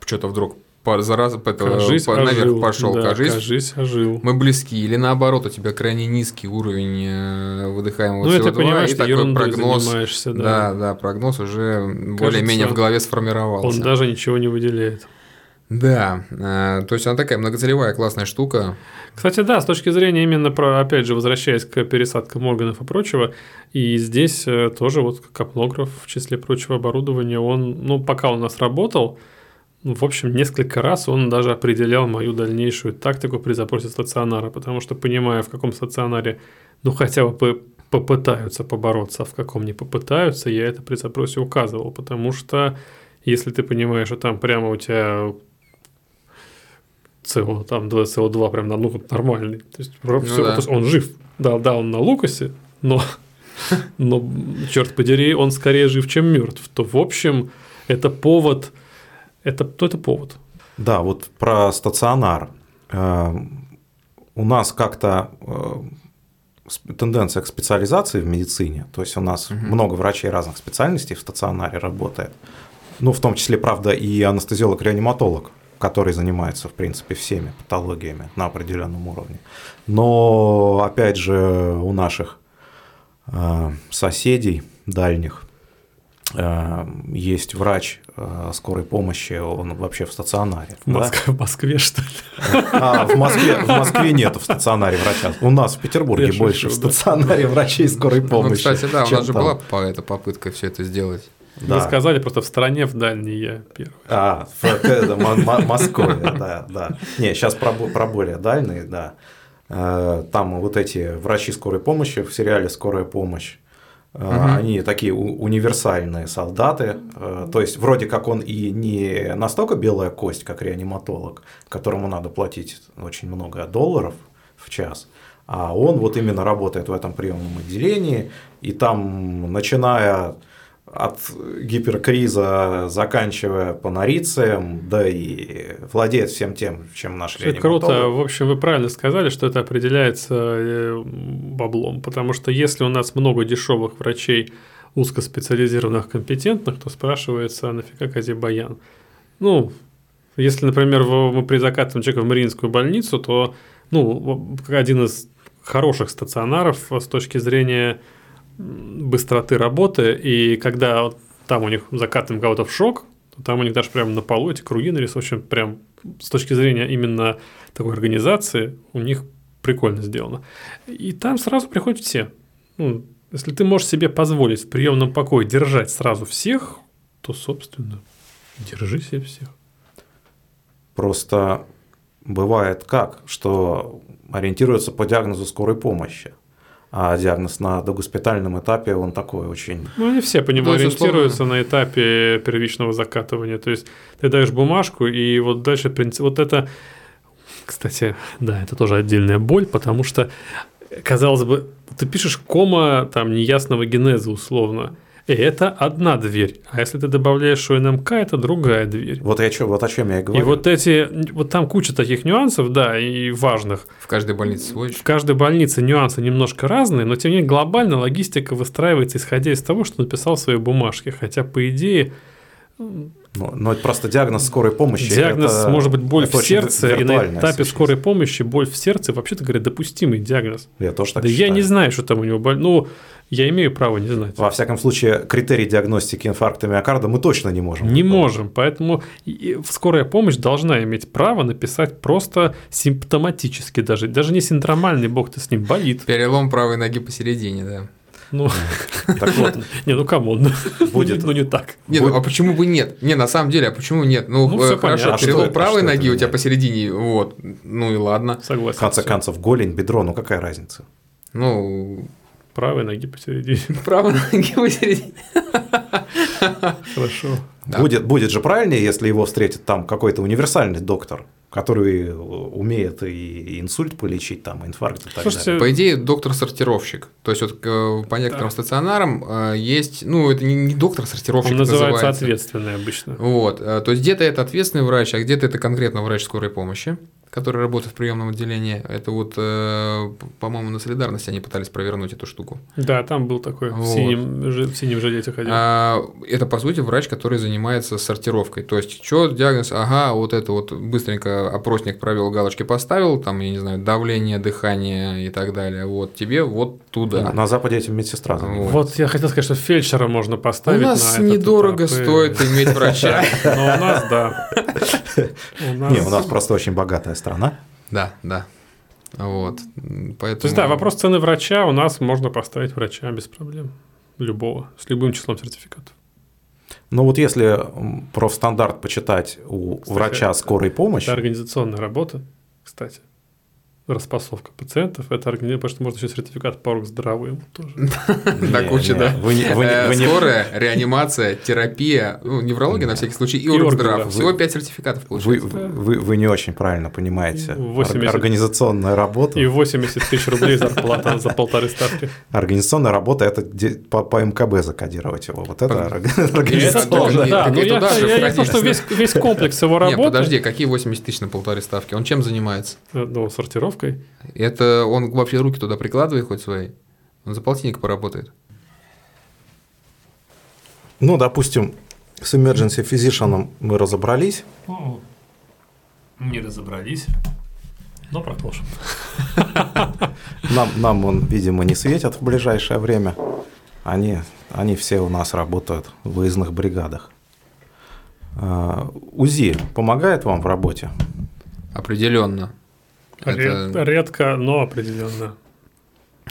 что-то вдруг по, зараза по,
Кажись,
по- наверх
ожил.
пошел,
Да,
кажись,
кажись, ожил.
мы близки, или наоборот, у тебя крайне низкий уровень э, выдыхаемого
Ну,
СО2,
это понимаешь,
и такой прогноз.
занимаешься, да.
Да, да, прогноз уже более-менее в голове сформировался.
Он даже ничего не выделяет.
Да, э, то есть она такая многоцелевая классная штука.
Кстати, да, с точки зрения именно про, опять же, возвращаясь к пересадкам органов и прочего, и здесь э, тоже вот капнограф в числе прочего оборудования, он, ну, пока у нас работал, в общем, несколько раз он даже определял мою дальнейшую тактику при запросе стационара, потому что, понимая, в каком стационаре, ну, хотя бы по- попытаются побороться, а в каком не попытаются, я это при запросе указывал, потому что если ты понимаешь, что там прямо у тебя СО, там СО2 прям на ну, нормальный. То есть, всё,
да.
то есть он жив. Да, да, он на Лукасе, но, но, черт подери, он скорее жив, чем мертв. То, в общем, это повод, это, то это повод.
Да, вот про стационар. Э, У нас как-то э, тенденция к специализации в медицине, то есть у нас много врачей разных специальностей в стационаре работает, ну, в том числе, правда, и анестезиолог-реаниматолог, который занимается, в принципе, всеми патологиями на определенном уровне. Но, опять же, у наших э, соседей дальних есть врач э, скорой помощи, он вообще в стационаре.
В
да?
Москве, в Москве что ли?
А, в Москве, в Москве нету в стационаре врача. У нас в Петербурге
Я
больше
шучу,
в
да.
стационаре врачей скорой
Ну,
помощи.
кстати, да, у нас же
там.
была по- эта попытка все это сделать.
Да.
Вы сказали, просто в стране в дальней я первый.
А, в- это Мо- Мо- Московия, да, да. Не, сейчас про, про более дальние, да. Э, Там вот эти врачи скорой помощи в сериале «Скорая помощь»,
Мгм.
они такие универсальные солдаты. э, То есть, вроде как он и не настолько белая кость, как реаниматолог, которому надо платить очень много долларов в час, а он вот именно работает в этом приемном отделении, и там, начиная от гиперкриза, заканчивая панорицием, да и владеет всем тем, чем нашли
Это круто. В общем, вы правильно сказали, что это определяется э, баблом, потому что если у нас много дешевых врачей, узкоспециализированных, компетентных, то спрашивается, а нафига Казибаян? Ну, если, например, мы при закатываем человека в Мариинскую больницу, то ну, один из хороших стационаров с точки зрения быстроты работы, и когда там у них закатываем кого-то в шок, то там у них даже прямо на полу эти круги нарисованы, очень прям с точки зрения именно такой организации у них прикольно сделано. И там сразу приходят все. Ну, если ты можешь себе позволить в приемном покое держать сразу всех, то, собственно, держи себе всех.
Просто бывает как, что ориентируются по диагнозу скорой помощи. А диагноз на догоспитальном этапе, он такой очень...
Ну, они все по нему ориентируются условно... на этапе первичного закатывания. То есть, ты даешь бумажку, и вот дальше принцип... Вот это, кстати, да, это тоже отдельная боль, потому что, казалось бы, ты пишешь кома там неясного генеза условно, и это одна дверь. А если ты добавляешь УНМК, это другая дверь.
Вот, я, что, вот о чем я и говорю.
И вот эти, вот там куча таких нюансов, да, и важных.
В каждой больнице свой.
В каждой больнице нюансы немножко разные, но тем не менее глобально логистика выстраивается, исходя из того, что написал в своей бумажке. Хотя, по идее,
но, но это просто диагноз скорой помощи.
Диагноз это, может быть боль в сердце, и на этапе скорой помощи боль в сердце вообще-то говоря допустимый диагноз.
Я тоже так
да
считаю.
я не знаю, что там у него боль. Ну, я имею право не знать.
Во всяком случае, критерий диагностики инфаркта миокарда мы точно не можем.
Не выполнить. можем, поэтому скорая помощь должна иметь право написать просто симптоматически даже, даже не синдромальный, бог ты с ним болит.
Перелом правой ноги посередине, да.
Ну, так вот. Не, ну come on.
Будет.
Ну, не так.
Не, ну, а почему бы нет? Не, на самом деле, а почему нет? Ну, ну э, хорошо, перелом а правой а ноги у тебя посередине, вот, ну и ладно.
Согласен. В
конце концов, голень, бедро, ну какая разница?
Ну,
Правой ноги посередине.
Правой ноги посередине.
Хорошо.
Да. Будет, будет же правильнее, если его встретит там какой-то универсальный доктор, который умеет и инсульт полечить, там, инфаркт и так Слушайте, далее.
По идее, доктор-сортировщик. То есть, вот по некоторым да. стационарам э, есть, ну, это не доктор-сортировщик,
Он называется, называется ответственный обычно.
Вот. Э, то есть, где-то это ответственный врач, а где-то это конкретно врач скорой помощи который работает в приемном отделении. Это вот, э, по-моему, на солидарности они пытались провернуть эту штуку.
Да, там был такой вот. в, синем, в синем жилете ходил.
А, это, по сути, врач, который занимается сортировкой. То есть, что диагноз, ага, вот это вот быстренько опросник провел, галочки поставил, там, я не знаю, давление, дыхание и так далее. Вот тебе вот туда.
На Западе этим медсестра
занимается. Вот я хотел сказать, что фельдшера можно поставить. У
нас недорого стоит иметь врача.
Но у нас, да.
Не, у нас просто очень богатая страна.
Да, да. Вот. Поэтому...
То есть, да, вопрос цены врача у нас можно поставить врача без проблем. Любого, с любым числом сертификатов.
Ну вот если профстандарт почитать у кстати, врача скорой помощи.
Это организационная работа, кстати распасовка пациентов, это организация, потому что можно еще сертификат по здоровым тоже.
На куче, да. Э, скорая, реанимация, терапия, ну, неврология на всякий случай и оргздрав. Всего 5 сертификатов получается.
Вы не очень правильно понимаете. Организационная работа.
И 80 тысяч рублей зарплата за полторы ставки.
Организационная работа – это по МКБ закодировать его. Вот это организационная.
Да, я то, что весь комплекс его работы.
подожди, какие 80 тысяч на полторы ставки? Он чем занимается?
Ну, сортировка тренировкой.
Это он вообще руки туда прикладывает хоть свои? Он за полтинник поработает.
Ну, допустим, с emergency physician мы разобрались.
Не разобрались, но продолжим.
Нам, нам он, видимо, не светят в ближайшее время. Они, они все у нас работают в выездных бригадах. А, УЗИ помогает вам в работе?
Определенно.
Это... Редко, но определенно.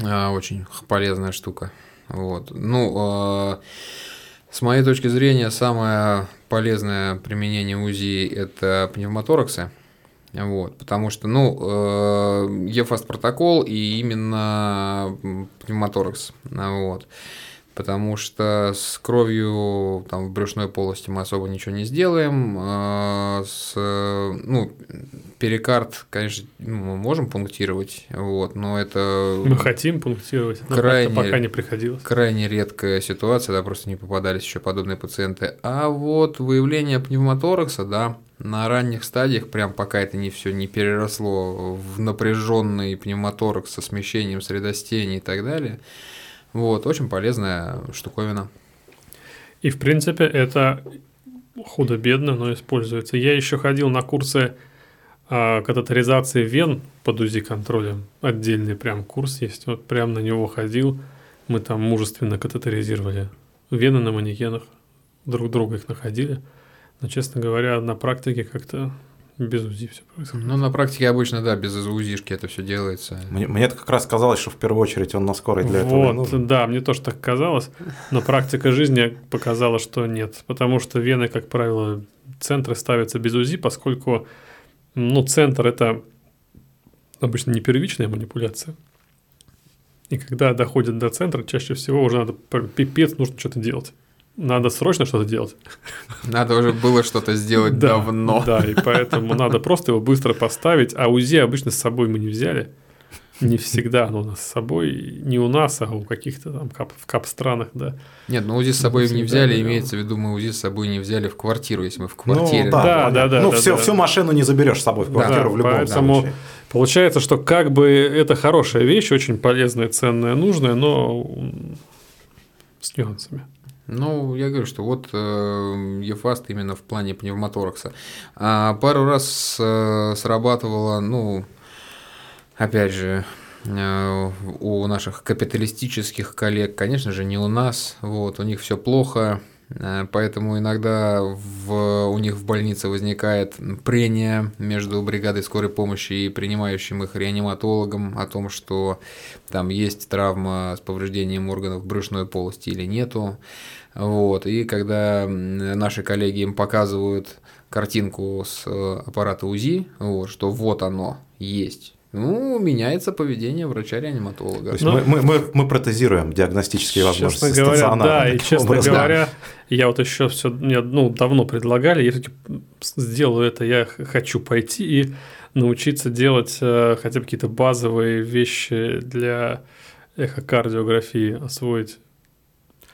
А, очень полезная штука. Вот. Ну, а, с моей точки зрения, самое полезное применение УЗИ – это пневмотораксы. Вот, потому что, ну, EFAST протокол и именно пневмоторакс. Вот. Потому что с кровью там, в брюшной полости мы особо ничего не сделаем. А с, ну, перикард, конечно, ну, мы можем пунктировать, вот, но это...
Мы хотим пунктировать, но крайне, пока не приходилось.
Крайне редкая ситуация, да, просто не попадались еще подобные пациенты. А вот выявление пневмоторакса, да, на ранних стадиях, прям пока это не все не переросло в напряженный пневмоторакс со смещением средостений и так далее, вот, очень полезная штуковина.
И, в принципе, это худо-бедно, но используется. Я еще ходил на курсы а, катетеризации вен под УЗИ-контролем. Отдельный прям курс есть. Вот прям на него ходил. Мы там мужественно катетеризировали вены на манекенах. Друг друга их находили. Но, честно говоря, на практике как-то без УЗИ все происходит.
Ну, на практике обычно, да, без УЗИшки это все делается.
Мне, мне это как раз казалось, что в первую очередь он на скорой для
вот,
этого нужен.
Да, мне тоже так казалось, но практика жизни показала, что нет, потому что вены, как правило, центры ставятся без УЗИ, поскольку ну, центр – это обычно не первичная манипуляция. И когда доходит до центра, чаще всего уже надо пипец, нужно что-то делать надо срочно что-то делать.
Надо уже было что-то сделать
да,
давно.
Да, и поэтому надо просто его быстро поставить. А УЗИ обычно с собой мы не взяли. Не всегда оно у нас с собой, не у нас, а у каких-то там кап, в кап-странах, да.
Нет, ну УЗИ с собой не взяли, да, имеется в виду, мы УЗИ с собой не взяли в квартиру, если мы в квартире.
Ну, да, да, да, да. Ну, да, всю, да. всю машину не заберешь с собой в квартиру да, в любом поэтому случае.
Получается, что как бы это хорошая вещь, очень полезная, ценная, нужная, но с нюансами.
Ну, я говорю, что вот э, Ефаст именно в плане пневмоторакса. А пару раз э, срабатывало, ну, опять же, э, у наших капиталистических коллег, конечно же, не у нас, вот, у них все плохо, поэтому иногда в, у них в больнице возникает прения между бригадой скорой помощи и принимающим их реаниматологом о том, что там есть травма с повреждением органов брюшной полости или нету. Вот. И когда наши коллеги им показывают картинку с э, аппарата УЗИ, вот, что вот оно есть, ну, меняется поведение врача-реаниматолога.
То есть ну, мы, мы, мы протезируем диагностические возможности
честно говоря, Да, и честно образом. говоря, я вот еще все, мне ну, давно предлагали, я все-таки сделаю это, я хочу пойти и научиться делать э, хотя бы какие-то базовые вещи для эхокардиографии, освоить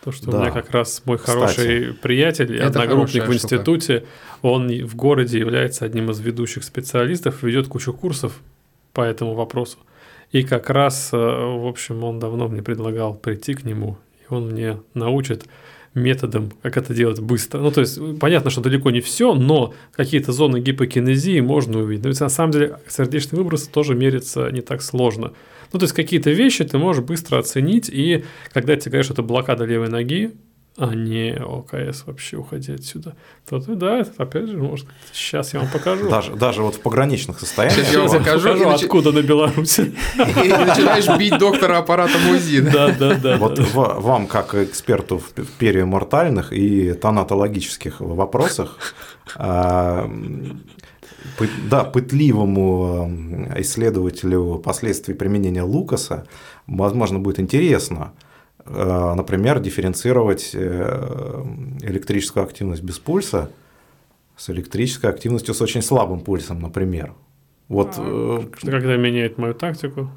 то, что да. у меня как раз мой хороший Кстати, приятель и одногруппник в институте, штука. он в городе является одним из ведущих специалистов, ведет кучу курсов по этому вопросу. И как раз, э, в общем, он давно мне предлагал прийти к нему, и он мне научит методом, как это делать быстро. Ну, то есть, понятно, что далеко не все, но какие-то зоны гипокинезии можно увидеть. Но ведь на самом деле сердечный выброс тоже мерится не так сложно. Ну, то есть, какие-то вещи ты можешь быстро оценить, и когда тебе говорят, что это блокада левой ноги, а не ОКС вообще уходи отсюда, то ты, да, опять же, может, сейчас я вам покажу.
Даже, даже вот в пограничных состояниях.
Сейчас я вам покажу, покажу нач... откуда на Беларуси.
И начинаешь бить доктора аппаратом УЗИ.
Да, да, да.
Вот вам, как эксперту в периомортальных и тонатологических вопросах, а, да, пытливому исследователю последствий применения Лукаса, возможно, будет интересно – например, дифференцировать э, электрическую активность без пульса с электрической активностью с очень слабым пульсом, например. Вот,
а, э, когда меняет мою тактику?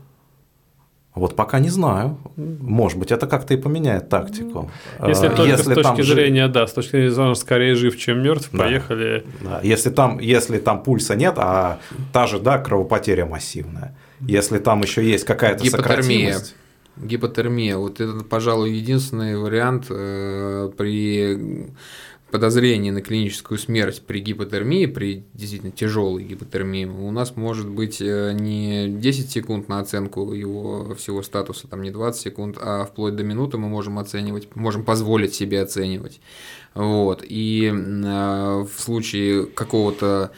Вот пока не знаю. Может быть, это как-то и поменяет тактику.
Если только если с точки зрения, жив... да, с точки зрения, он скорее жив, чем мертв, да. поехали.
Да. Если, там, если там пульса нет, а та же, да, кровопотеря массивная. Если там еще есть какая-то сократимость
гипотермия. Вот это, пожалуй, единственный вариант э, при подозрении на клиническую смерть при гипотермии, при действительно тяжелой гипотермии, у нас может быть э, не 10 секунд на оценку его всего статуса, там не 20 секунд, а вплоть до минуты мы можем оценивать, можем позволить себе оценивать. Вот. И э, в случае какого-то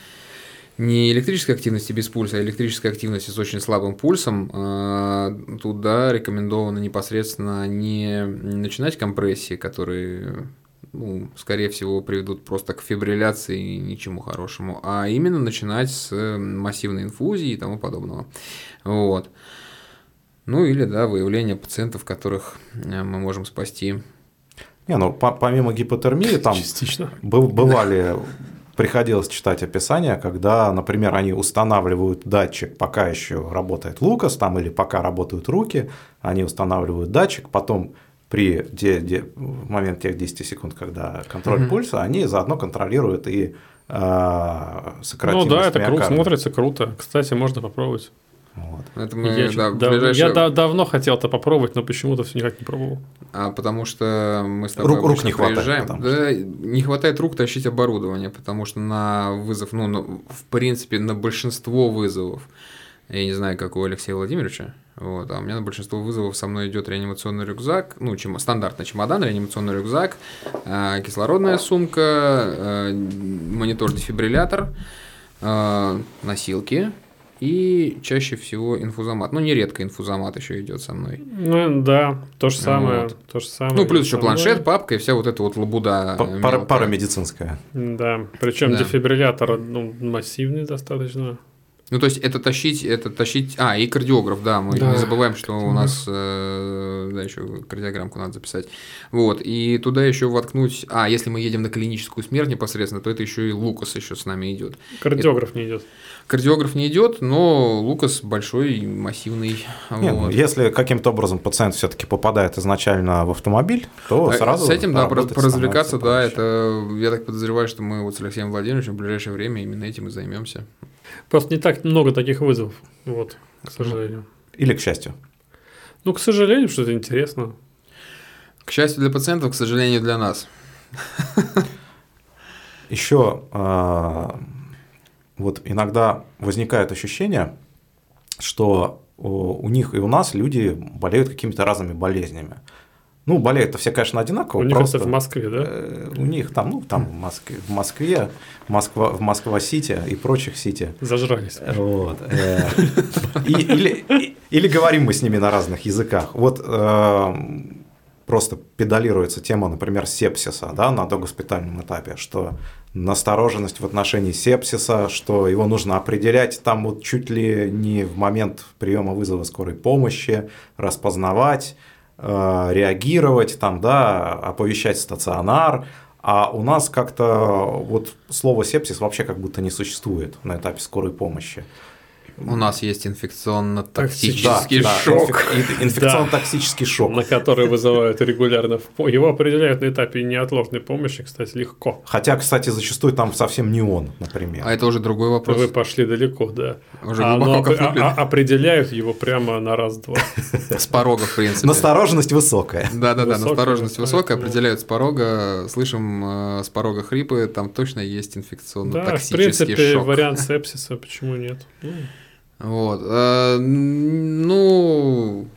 не электрической активности без пульса, а электрической активности с очень слабым пульсом, а, туда рекомендовано непосредственно не начинать компрессии, которые ну, скорее всего, приведут просто к фибрилляции и ничему хорошему, а именно начинать с массивной инфузии и тому подобного. Вот. Ну или, да, выявление пациентов, которых э, мы можем спасти
Не, ну по- помимо гипотермии там
Частично.
бы- бывали, приходилось читать описания, когда, например, они устанавливают датчик, пока еще работает Лукас, там или пока работают руки, они устанавливают датчик, потом при де- де- в момент тех 10 секунд, когда контроль
Мгм.
пульса, они заодно контролируют и э,
Ну
сократимость
да, это круто, смотрится круто. Кстати, можно попробовать.
Вот.
Это мы,
я
да,
да-
ближайшее-
я да- давно хотел это попробовать, но почему-то все никак не пробовал.
А, потому что мы с тобой
Рук- рук не хватает,
приезжаем.
потому
Да, не хватает рук тащить оборудование, потому что на вызов, ну, ну, в принципе, на большинство вызовов, я не знаю, как у Алексея Владимировича, вот, а у меня на большинство вызовов со мной идет реанимационный рюкзак, ну, чем, стандартный чемодан, реанимационный рюкзак, э, кислородная сумка, э, монитор-дефибриллятор, э, носилки и чаще всего инфузомат. Ну, нередко инфузомат еще идет со мной.
Ну да, то же самое.
Вот.
То же самое.
Ну, плюс еще
со мной.
планшет, папка и вся вот эта вот лабуда.
Пара-
мелкая.
Парамедицинская.
Да, причем
Да.
дефибриллятор ну, массивный достаточно.
Ну, то есть это тащить, это тащить. А, и кардиограф, да, мы
Да.
не забываем, что у нас э, да, еще кардиограммку надо записать. Вот. И туда еще воткнуть. А, если мы едем на клиническую смерть непосредственно, то это еще и Лукас еще с нами идет.
Кардиограф не идет.
Кардиограф не идет, но Лукас большой, массивный.
Не, ну,
вот.
если каким-то образом пациент все-таки попадает изначально в автомобиль, то
А,
сразу
С этим, да, поразвлекаться, да, это, я так подозреваю, что мы вот с Алексеем Владимировичем в ближайшее время именно этим и займемся.
Просто не так много таких вызовов. Вот, к сожалению.
Или к счастью.
Ну, к сожалению, что это интересно.
К счастью для пациентов, к сожалению для нас.
Еще а, вот иногда возникает ощущение, что у у них и у нас люди болеют какими-то разными болезнями. Ну, болеют-то все, конечно, одинаково.
У них
просто,
это в Москве, да?
э, У них там, ну, там в Москве, в Москве, Москва, в Москва-Сити и прочих Сити.
Зажрались.
Вот. э, Или говорим мы с ними на разных языках. Вот э, просто педалируется тема, например, сепсиса да, на догоспитальном этапе, что настороженность в отношении сепсиса, что его нужно определять там вот чуть ли не в момент приема вызова скорой помощи, распознавать, э, реагировать, там, да, оповещать стационар, а у нас как-то вот слово сепсис вообще как будто не существует на этапе скорой помощи.
У нас есть инфекционно-токсический
Токсический
шок.
инфек- Инфекционно-токсический шок.
На которые вызывают регулярно. в Его определяют на этапе неотложной помощи, кстати, легко.
Хотя, кстати, зачастую там совсем не он, например.
А это уже другой вопрос.
Вы пошли далеко, да.
Уже
А, но а- а- определяют его прямо на раз-два.
С порога, в принципе.
Настороженность высокая.
Да-да-да, настороженность высокая, определяют с порога, слышим э, с порога хрипы, там точно есть
Да, в
инфекционно-токсический
принципе,
шок.
вариант сепсиса, почему нет?
Вот. э, Ну,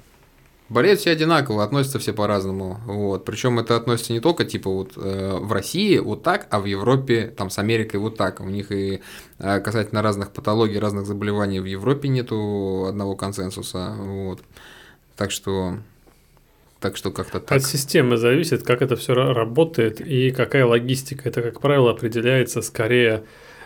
болеют все одинаково, относятся все по-разному. Вот. Причем это относится не только типа вот э, в России вот так, а в Европе, там с Америкой вот так. У них и э, касательно разных патологий, разных заболеваний в Европе нету одного консенсуса. Вот. Так что, так что как-то так.
От системы зависит, как это все работает и какая логистика. Это, как правило, определяется скорее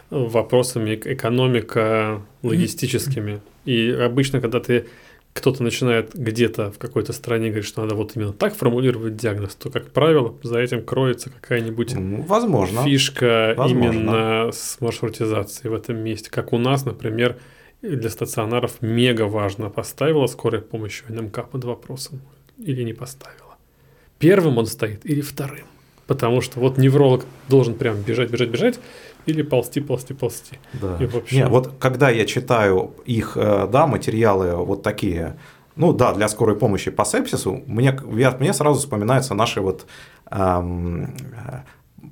вопросами эк- экономика логистическими. И обычно, когда ты кто-то начинает где-то в какой-то стране говорить, что надо вот именно так формулировать диагноз, то, как правило, за этим кроется какая-нибудь
Возможно.
фишка
Возможно.
именно с маршрутизацией в этом месте. Как у нас, например, для стационаров мега важно, поставила скорая помощь НМК под вопросом или не поставила. Первым он стоит или вторым. Потому что вот невролог должен прям бежать, бежать, бежать или ползти, ползти, ползти.
Да.
И вообще-
Не, вот когда я читаю их, э, да, материалы вот такие, ну да, для скорой помощи по сепсису, мне, мне сразу вспоминаются наши вот эм, э,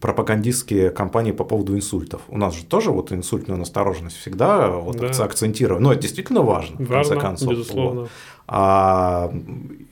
пропагандистские кампании по поводу инсультов. У нас же тоже вот инсультную настороженность всегда вот
Да.
акцентируем. Но это действительно важно, в конце
Важно,
концов.
безусловно.
Вот. А,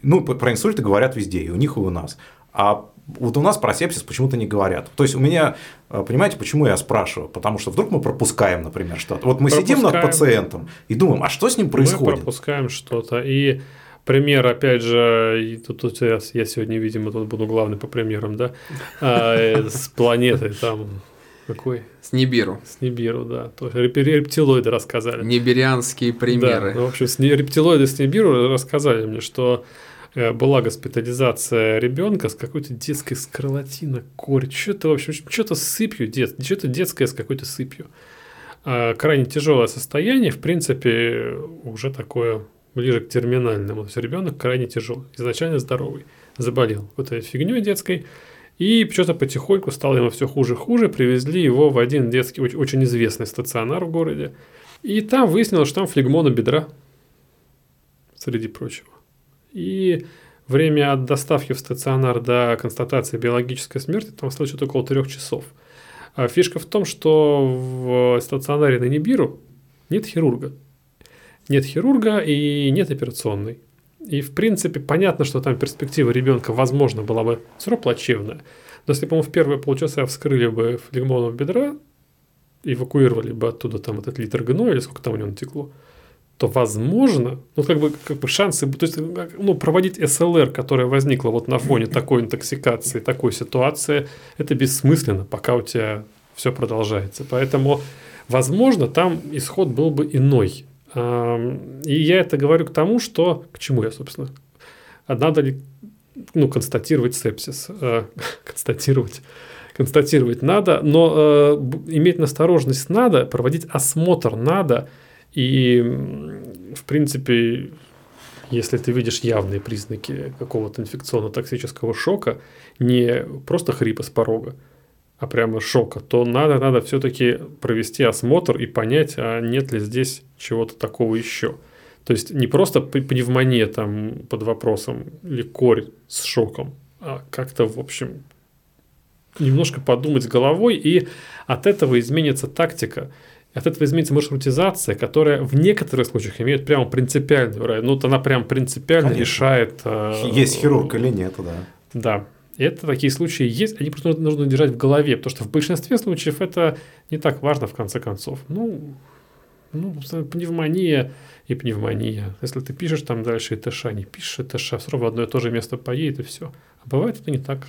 ну, про инсульты говорят везде, и у них, и у нас. А вот у нас про сепсис почему-то не говорят. То есть у меня, э, понимаете, почему я спрашиваю? Потому что вдруг мы пропускаем, например, что-то. Вот мы сидим над
Пропускаем.
пациентом и думаем, а что с ним
Мы
происходит?
пропускаем что-то. И пример, опять же, тут, тут я, я сегодня, видимо, тут буду главный по примерам, да, а, э, с планетой там, какой?
С Нибиру.
С Нибиру, да. То есть реп- рептилоиды рассказали.
Нибирианские примеры.
Да, ну, в общем, с рептилоиды с Нибиру рассказали мне, что была госпитализация ребенка с какой-то детской скарлатиной, корь, что-то, в общем, что-то сыпью, дет, что-то детское с какой-то сыпью. А, крайне тяжелое состояние, в принципе, уже такое ближе к терминальному. То есть ребенок крайне тяжелый, изначально здоровый, заболел какой-то фигней детской, и что-то потихоньку стало ему все хуже и хуже. Привезли его в один детский, очень известный стационар в городе. И там выяснилось, что там флегмона бедра, среди прочего. И время от доставки в стационар до констатации биологической смерти там что-то около трех часов. А фишка в том, что в стационаре на Нибиру нет хирурга. Нет хирурга и нет операционной. И, в принципе, понятно, что там перспектива ребенка, возможно, была бы все равно плачевная. Но если бы мы в первые полчаса вскрыли бы флегмоном бедра, эвакуировали бы оттуда там этот литр гноя, или сколько там у него натекло, то возможно, ну как бы, как бы шансы, то есть ну, проводить СЛР, которая возникла вот на фоне такой интоксикации, такой ситуации, это бессмысленно, пока у тебя все продолжается. Поэтому, возможно, там исход был бы иной. И я это говорю к тому, что... К чему я, собственно? А надо ли ну, констатировать сепсис? А, констатировать констатировать надо, но э, иметь настороженность надо, проводить осмотр надо, и, в принципе, если ты видишь явные признаки какого-то инфекционно-токсического шока, не просто хрипа с порога, а прямо шока, то надо, надо все-таки провести осмотр и понять, а нет ли здесь чего-то такого еще. То есть не просто пневмония там под вопросом или корь с шоком, а как-то, в общем, немножко подумать головой, и от этого изменится тактика. От этого изменится маршрутизация, которая в некоторых случаях имеет прямо принципиальную, ну, вот она прям принципиально Конечно. решает...
Э, Есть хирург или нет, да.
Да, это такие случаи есть, они просто нужно держать в голове, потому что в большинстве случаев это не так важно в конце концов. Ну, ну пневмония и пневмония. Если ты пишешь там дальше ИТШ, не пишешь ИТШ, все равно в одно и то же место поедет и все. А бывает это не так.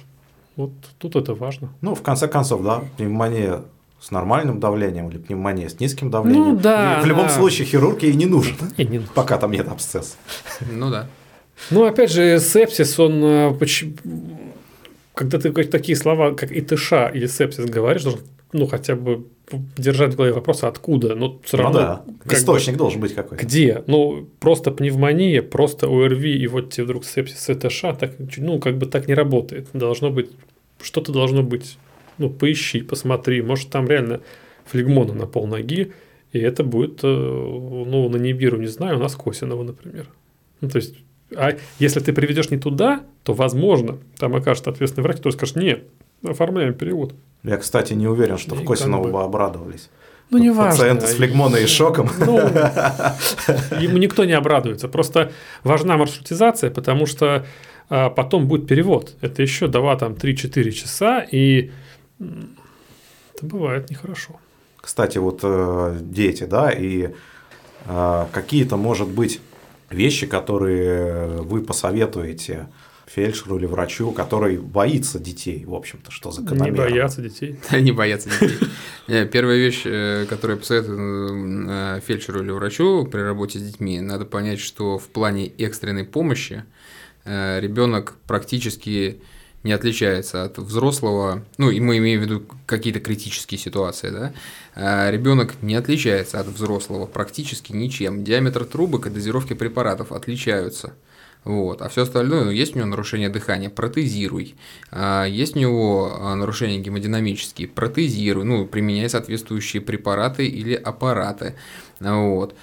Вот тут это важно.
Ну, в конце концов, да, пневмония с нормальным давлением или пневмония с низким давлением.
Ну да.
И в любом
да.
случае хирург ей не нужен,
не, не нужен.
пока там нет абсцесса.
Ну да.
Ну, опять же, сепсис, он э, когда ты говоришь такие слова, как ИТШ или сепсис говоришь, должен ну, хотя бы держать в голове вопрос, откуда, но все ну равно...
Ну, да. Источник бы, должен быть какой-то.
Где? Ну, просто пневмония, просто ОРВИ, и вот тебе вдруг сепсис ИТШ, так, ну, как бы так не работает. Должно быть, что-то должно быть. Ну, поищи, посмотри, может, там реально флегмона на пол ноги, и это будет, э, ну, на Нибиру, не знаю, у нас Косинова, например. Ну, то есть, а если ты приведешь не туда, то, возможно, там окажется ответственный врач, который скажет, нет, оформляем перевод.
Я, кстати, не уверен, что и в Косинову бы обрадовались.
Ну, не важно.
Пациент с флегмоной и шоком. Ну,
ему никто не обрадуется. Просто важна маршрутизация, потому что а, потом будет перевод. Это еще 2, там, 3-4 часа, и это бывает нехорошо.
Кстати, вот э, дети, да, и э, какие-то, может быть, вещи, которые вы посоветуете фельдшеру или врачу, который боится детей, в общем-то, что закономерно.
Не боятся детей.
Не боятся детей. Первая вещь, э, которую я посоветую э, фельдшеру или врачу при работе с детьми, надо понять, что в плане экстренной помощи э, ребенок практически не отличается от взрослого, ну, и мы имеем в виду какие-то критические ситуации, да, а ребенок не отличается от взрослого практически ничем. Диаметр трубок и дозировки препаратов отличаются. Вот. А все остальное, ну, есть у него нарушение дыхания, протезируй. А, есть у него а, нарушения гемодинамические, протезируй. Ну, применяй соответствующие препараты или аппараты. Вот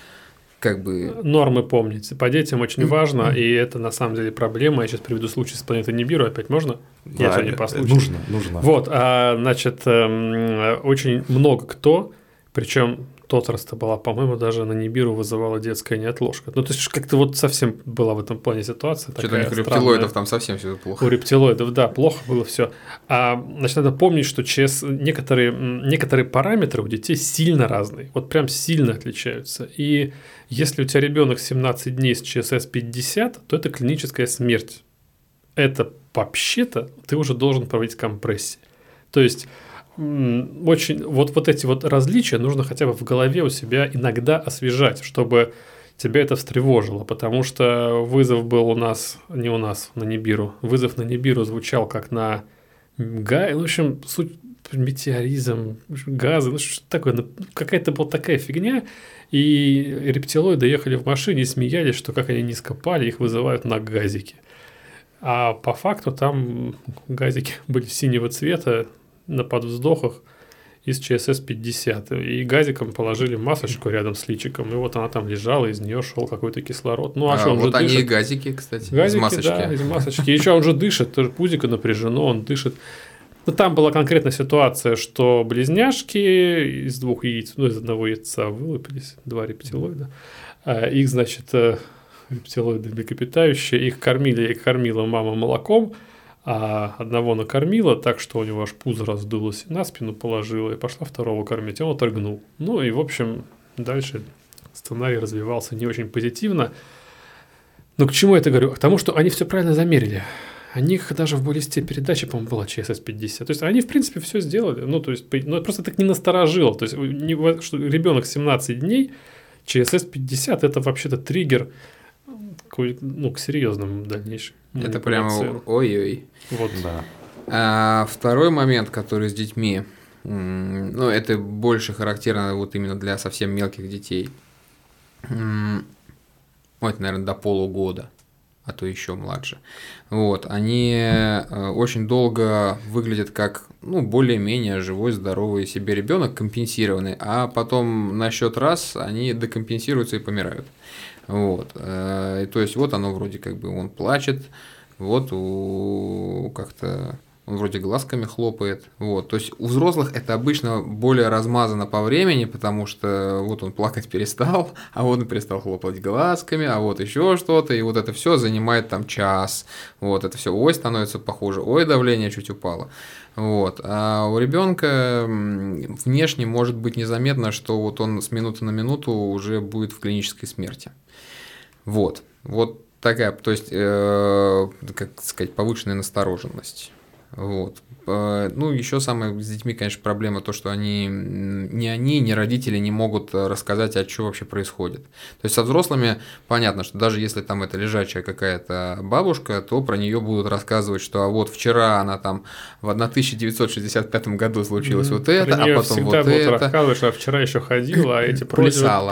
как бы...
Нормы помнить. По детям очень важно, и это на самом деле проблема. Я сейчас приведу случай с планетой Нибиру, опять можно?
Да, Я сегодня по случаю. Нужно, нужно.
Вот, а, значит, эм, очень много кто, причем Тоторста была, по-моему, даже на Нибиру вызывала детская неотложка. Ну, то есть, как-то вот совсем была в этом плане ситуация.
Что-то у них рептилоидов там совсем все плохо.
У рептилоидов, да, плохо было все. А, значит, надо помнить, что через некоторые, некоторые параметры у детей сильно разные, вот прям сильно отличаются. И если у тебя ребенок 17 дней с ЧСС 50, то это клиническая смерть. Это вообще-то ты уже должен проводить компрессии. То есть очень вот, вот эти вот различия нужно хотя бы в голове у себя иногда освежать, чтобы тебя это встревожило, потому что вызов был у нас, не у нас, на Нибиру. Вызов на Нибиру звучал как на Гай, в общем, суть метеоризм, газы, ну что такое, ну, какая-то была такая фигня, и рептилоиды ехали в машине и смеялись, что как они не скопали, их вызывают на газике. А по факту там газики были синего цвета на подвздохах из ЧСС-50. И газиком положили масочку рядом с личиком, и вот она там лежала, из нее шел какой-то кислород. Ну, а, а что, он
вот
же
они
дышит?
и газики, кстати,
Газики,
из масочки.
да, из масочки. Еще он же дышит, тоже пузико напряжено, он дышит. Ну, там была конкретная ситуация, что близняшки из двух яиц, ну, из одного яйца вылупились, два рептилоида. А Их, значит, э, рептилоиды млекопитающие, их кормили, их кормила мама молоком, а одного накормила так, что у него аж пузо раздулось, на спину положила и пошла второго кормить, и он отрыгнул. Ну и, в общем, дальше сценарий развивался не очень позитивно. Но к чему я это говорю? К тому, что они все правильно замерили. У них даже в болесте передачи, по-моему, была ЧСС-50. То есть они, в принципе, все сделали. Ну, то есть, ну, просто так не насторожило. То есть, не, что ребенок 17 дней, ЧСС-50 это вообще-то триггер к, ну, к серьезным дальнейшим.
Это прямо ой-ой.
Вот.
Да.
А второй момент, который с детьми, ну, это больше характерно вот именно для совсем мелких детей. М, Ну, это, наверное, до полугода, а то еще младше. Вот, они э, очень долго выглядят как, ну, более-менее живой, здоровый себе ребенок, компенсированный, а потом на счет раз они декомпенсируются и помирают. Вот, э, и то есть вот оно вроде как бы он плачет, вот как-то он вроде глазками хлопает. Вот. То есть у взрослых это обычно более размазано по времени, потому что вот он плакать перестал, а вот он перестал хлопать глазками, а вот еще что-то, и вот это все занимает там час. Вот это все, ой, становится похоже, ой, давление чуть упало. Вот. А у ребенка внешне может быть незаметно, что вот он с минуты на минуту уже будет в клинической смерти. Вот. Вот такая, то есть, э, как сказать, повышенная настороженность. Вот. Э, Ну, еще самое с детьми, конечно, проблема то, что они, ни они, ни родители не могут э, рассказать, а что вообще происходит. То есть со взрослыми понятно, что даже если там это лежачая какая-то бабушка, то про нее будут рассказывать, что а вот вчера она там в 1965 году случилось вот это, а потом вот
будут
это.
рассказывать, что вчера еще ходила, а эти пролежни
плясала.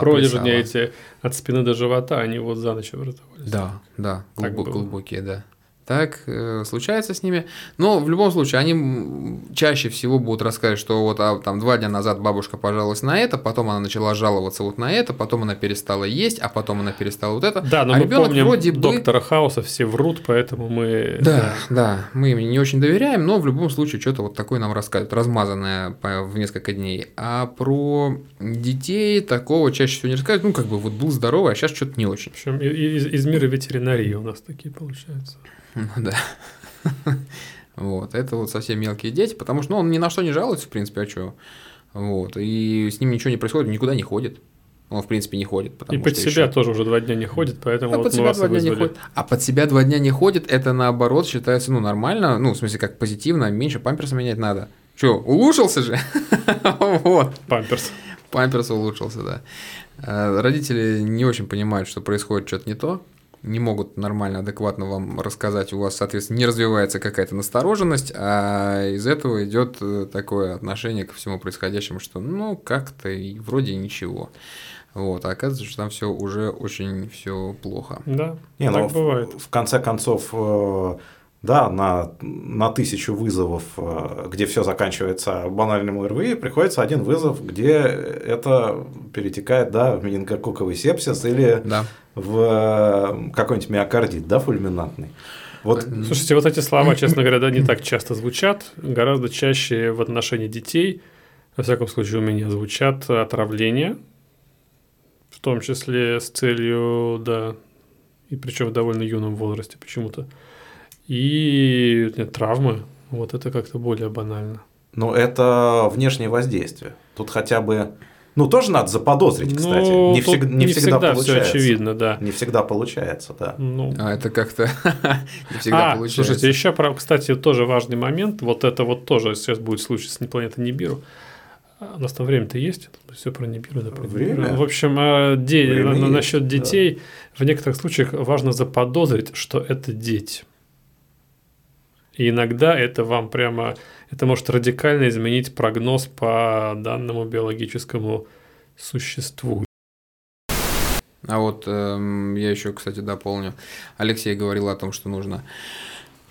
эти от спины до живота, они вот за ночь образовались.
Да, да,
Так
глубо-
было.
глубокие, да. Так э, случается с ними. Но в любом случае, они чаще всего будут рассказывать, что вот а, там два дня назад бабушка пожаловалась на это, потом она начала жаловаться вот на это, потом она перестала есть, а потом она перестала вот это.
Да, но
а
мы
ребенок
помним
вроде бы...
доктора Хауса, все врут, поэтому мы...
Да, да, мы им не очень доверяем, но в любом случае что-то вот такое нам рассказывают, размазанное в несколько дней. А про детей такого чаще всего не рассказывают. Ну, как бы вот был здоровый, а сейчас что-то не очень.
В общем, и- и- из, из мира ветеринарии у нас такие получаются.
Ну да. Вот, это вот совсем мелкие дети, потому что ну, он ни на что не жалуется, в принципе, а что? Вот, и с ним ничего не происходит, никуда не ходит. Он, в принципе, не ходит.
И
Потому
под
что
себя тоже уже два дня не ходит, поэтому
А
вот
под себя
и
два дня не ходит. А под себя два дня не ходит, это наоборот считается, ну, нормально, ну, в смысле, как позитивно, меньше памперса менять надо. Че, улучшился же? Вот.
Памперс.
Памперс улучшился, да. Э, Родители не очень понимают, что происходит что-то не то, не могут нормально, адекватно вам рассказать, у вас, соответственно, не развивается какая-то настороженность, а из этого идет э, такое отношение ко всему происходящему, что ну как-то и вроде ничего. Вот, а оказывается, что там все уже очень все плохо.
Да,
Не, ну,
так
в-
бывает.
В, конце концов, э, да, на, на тысячу вызовов, э, где все заканчивается банальным ОРВИ, приходится один вызов, где это перетекает, да, в менингококковый сепсис или
Да.
в э, какой-нибудь миокардит, да, фульминантный. Вот
Слушайте, вот эти слова, честно говоря, да, не так часто звучат. Гораздо чаще в отношении детей, во всяком случае, у меня звучат отравления, в том числе с целью, да, и причем в довольно юном возрасте почему-то. И нет, травмы. Вот это как-то более банально.
Ну, это внешнее воздействие. Тут хотя бы. Ну, тоже надо заподозрить, кстати.
Ну,
не, всег- не всегда,
всё
получается.
очевидно, да.
Не всегда получается, да.
Ну,
А это как-то не всегда
а,
получается.
слушайте, еще, про, кстати, тоже важный момент. Вот это вот тоже сейчас будет случай с планетой Нибиру. А у нас там время-то есть, все пронебировано.
Время?
В общем, а, де... Насчет
да.
детей, в некоторых случаях важно заподозрить, что это дети. И иногда это вам прямо, это может радикально изменить прогноз по данному биологическому существу.
А вот эм, я еще, кстати, дополню. Алексей говорил о том, что нужно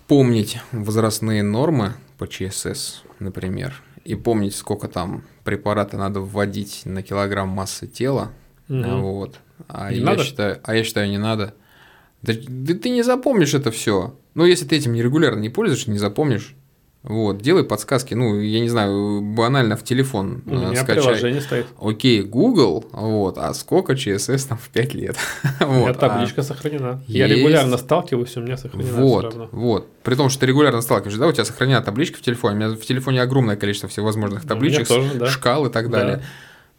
помнить возрастные нормы по ЧСС, например, и помнить, сколько там препарата надо вводить на килограмм массы тела.
Мгм.
Вот. А
Не
я
надо?
считаю, а я считаю, не надо. Да, да ты не запомнишь это все. Ну, если ты этим нерегулярно не пользуешься, не запомнишь. Вот, делай подсказки, ну, я не знаю, банально в телефон
У
э,
меня
скачай.
приложение стоит.
Окей, Google, вот, а сколько ЧСС там в 5 лет?
У меня
Вот, а-
табличка сохранена. Я
Есть.
регулярно сталкиваюсь, у меня сохранена
Вот,
равно.
вот. При том, что ты регулярно сталкиваешься, да, у тебя сохранена табличка в телефоне, у меня в телефоне огромное количество всевозможных табличек,
тоже, да.
шкал и так
Да.
далее.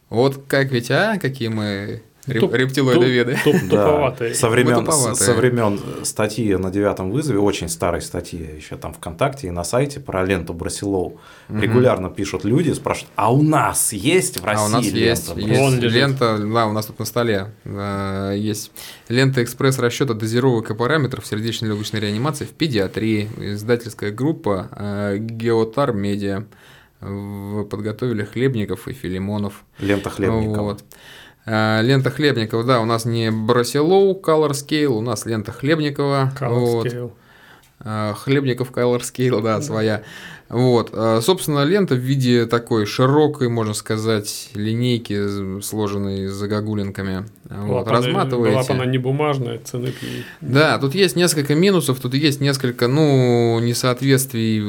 Вот как ведь, а, какие мы
Туп-
рептилоидоведы.
Туп-
Да,
Туповатые.
со времен,
туповатые.
со времен статьи на девятом вызове, очень старой статьи, еще там ВКонтакте и на сайте про ленту Брасилоу, регулярно пишут люди, спрашивают, а у нас есть в России
А у нас
лента
есть,
Брасилоу?»
есть лента, да, у нас тут на столе э, есть лента экспресс расчета дозировок и параметров сердечно-легочной реанимации в педиатрии. Издательская группа э, Геотар Медиа. Подготовили Хлебников и Филимонов.
Лента Хлебникова.
Вот. А, Лента Хлебникова, да, у нас не Брасилоу Color Scale, у нас лента Хлебникова.
Color
вот.
scale.
А, Хлебников Color Scale, да, своя. Вот. А, Собственно, лента в виде такой широкой, можно сказать, линейки, сложенной загогулинками. Вот.
Была бы она-
Разматываете.
Была бы она не бумажная, цены б ей-
Да, тут есть несколько минусов, тут есть несколько, ну, несоответствий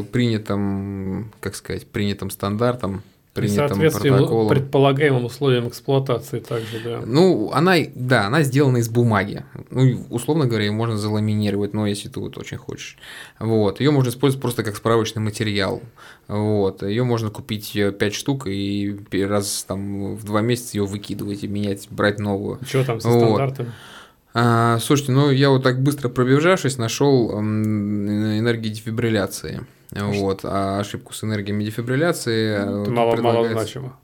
э, принятым, как сказать, принятым стандартам, принятым
соответствии
протоколам.
предполагаемым условиям эксплуатации также, да.
Ну, она, да, она сделана из бумаги. Ну, условно говоря, ее можно заламинировать, но если ты вот очень хочешь. Вот. Ее можно использовать просто как справочный материал. Вот. Ее можно купить 5 штук и раз там в два месяца ее выкидывать и менять, брать новую.
Что там со
Вот.
стандартами?
А, слушайте, ну я вот так быстро пробежавшись, нашел энергии дефибрилляции. Вот, а ошибку с энергиями дефибрилляции э,
Это
тут
мало,
предлагается-
малозначимо.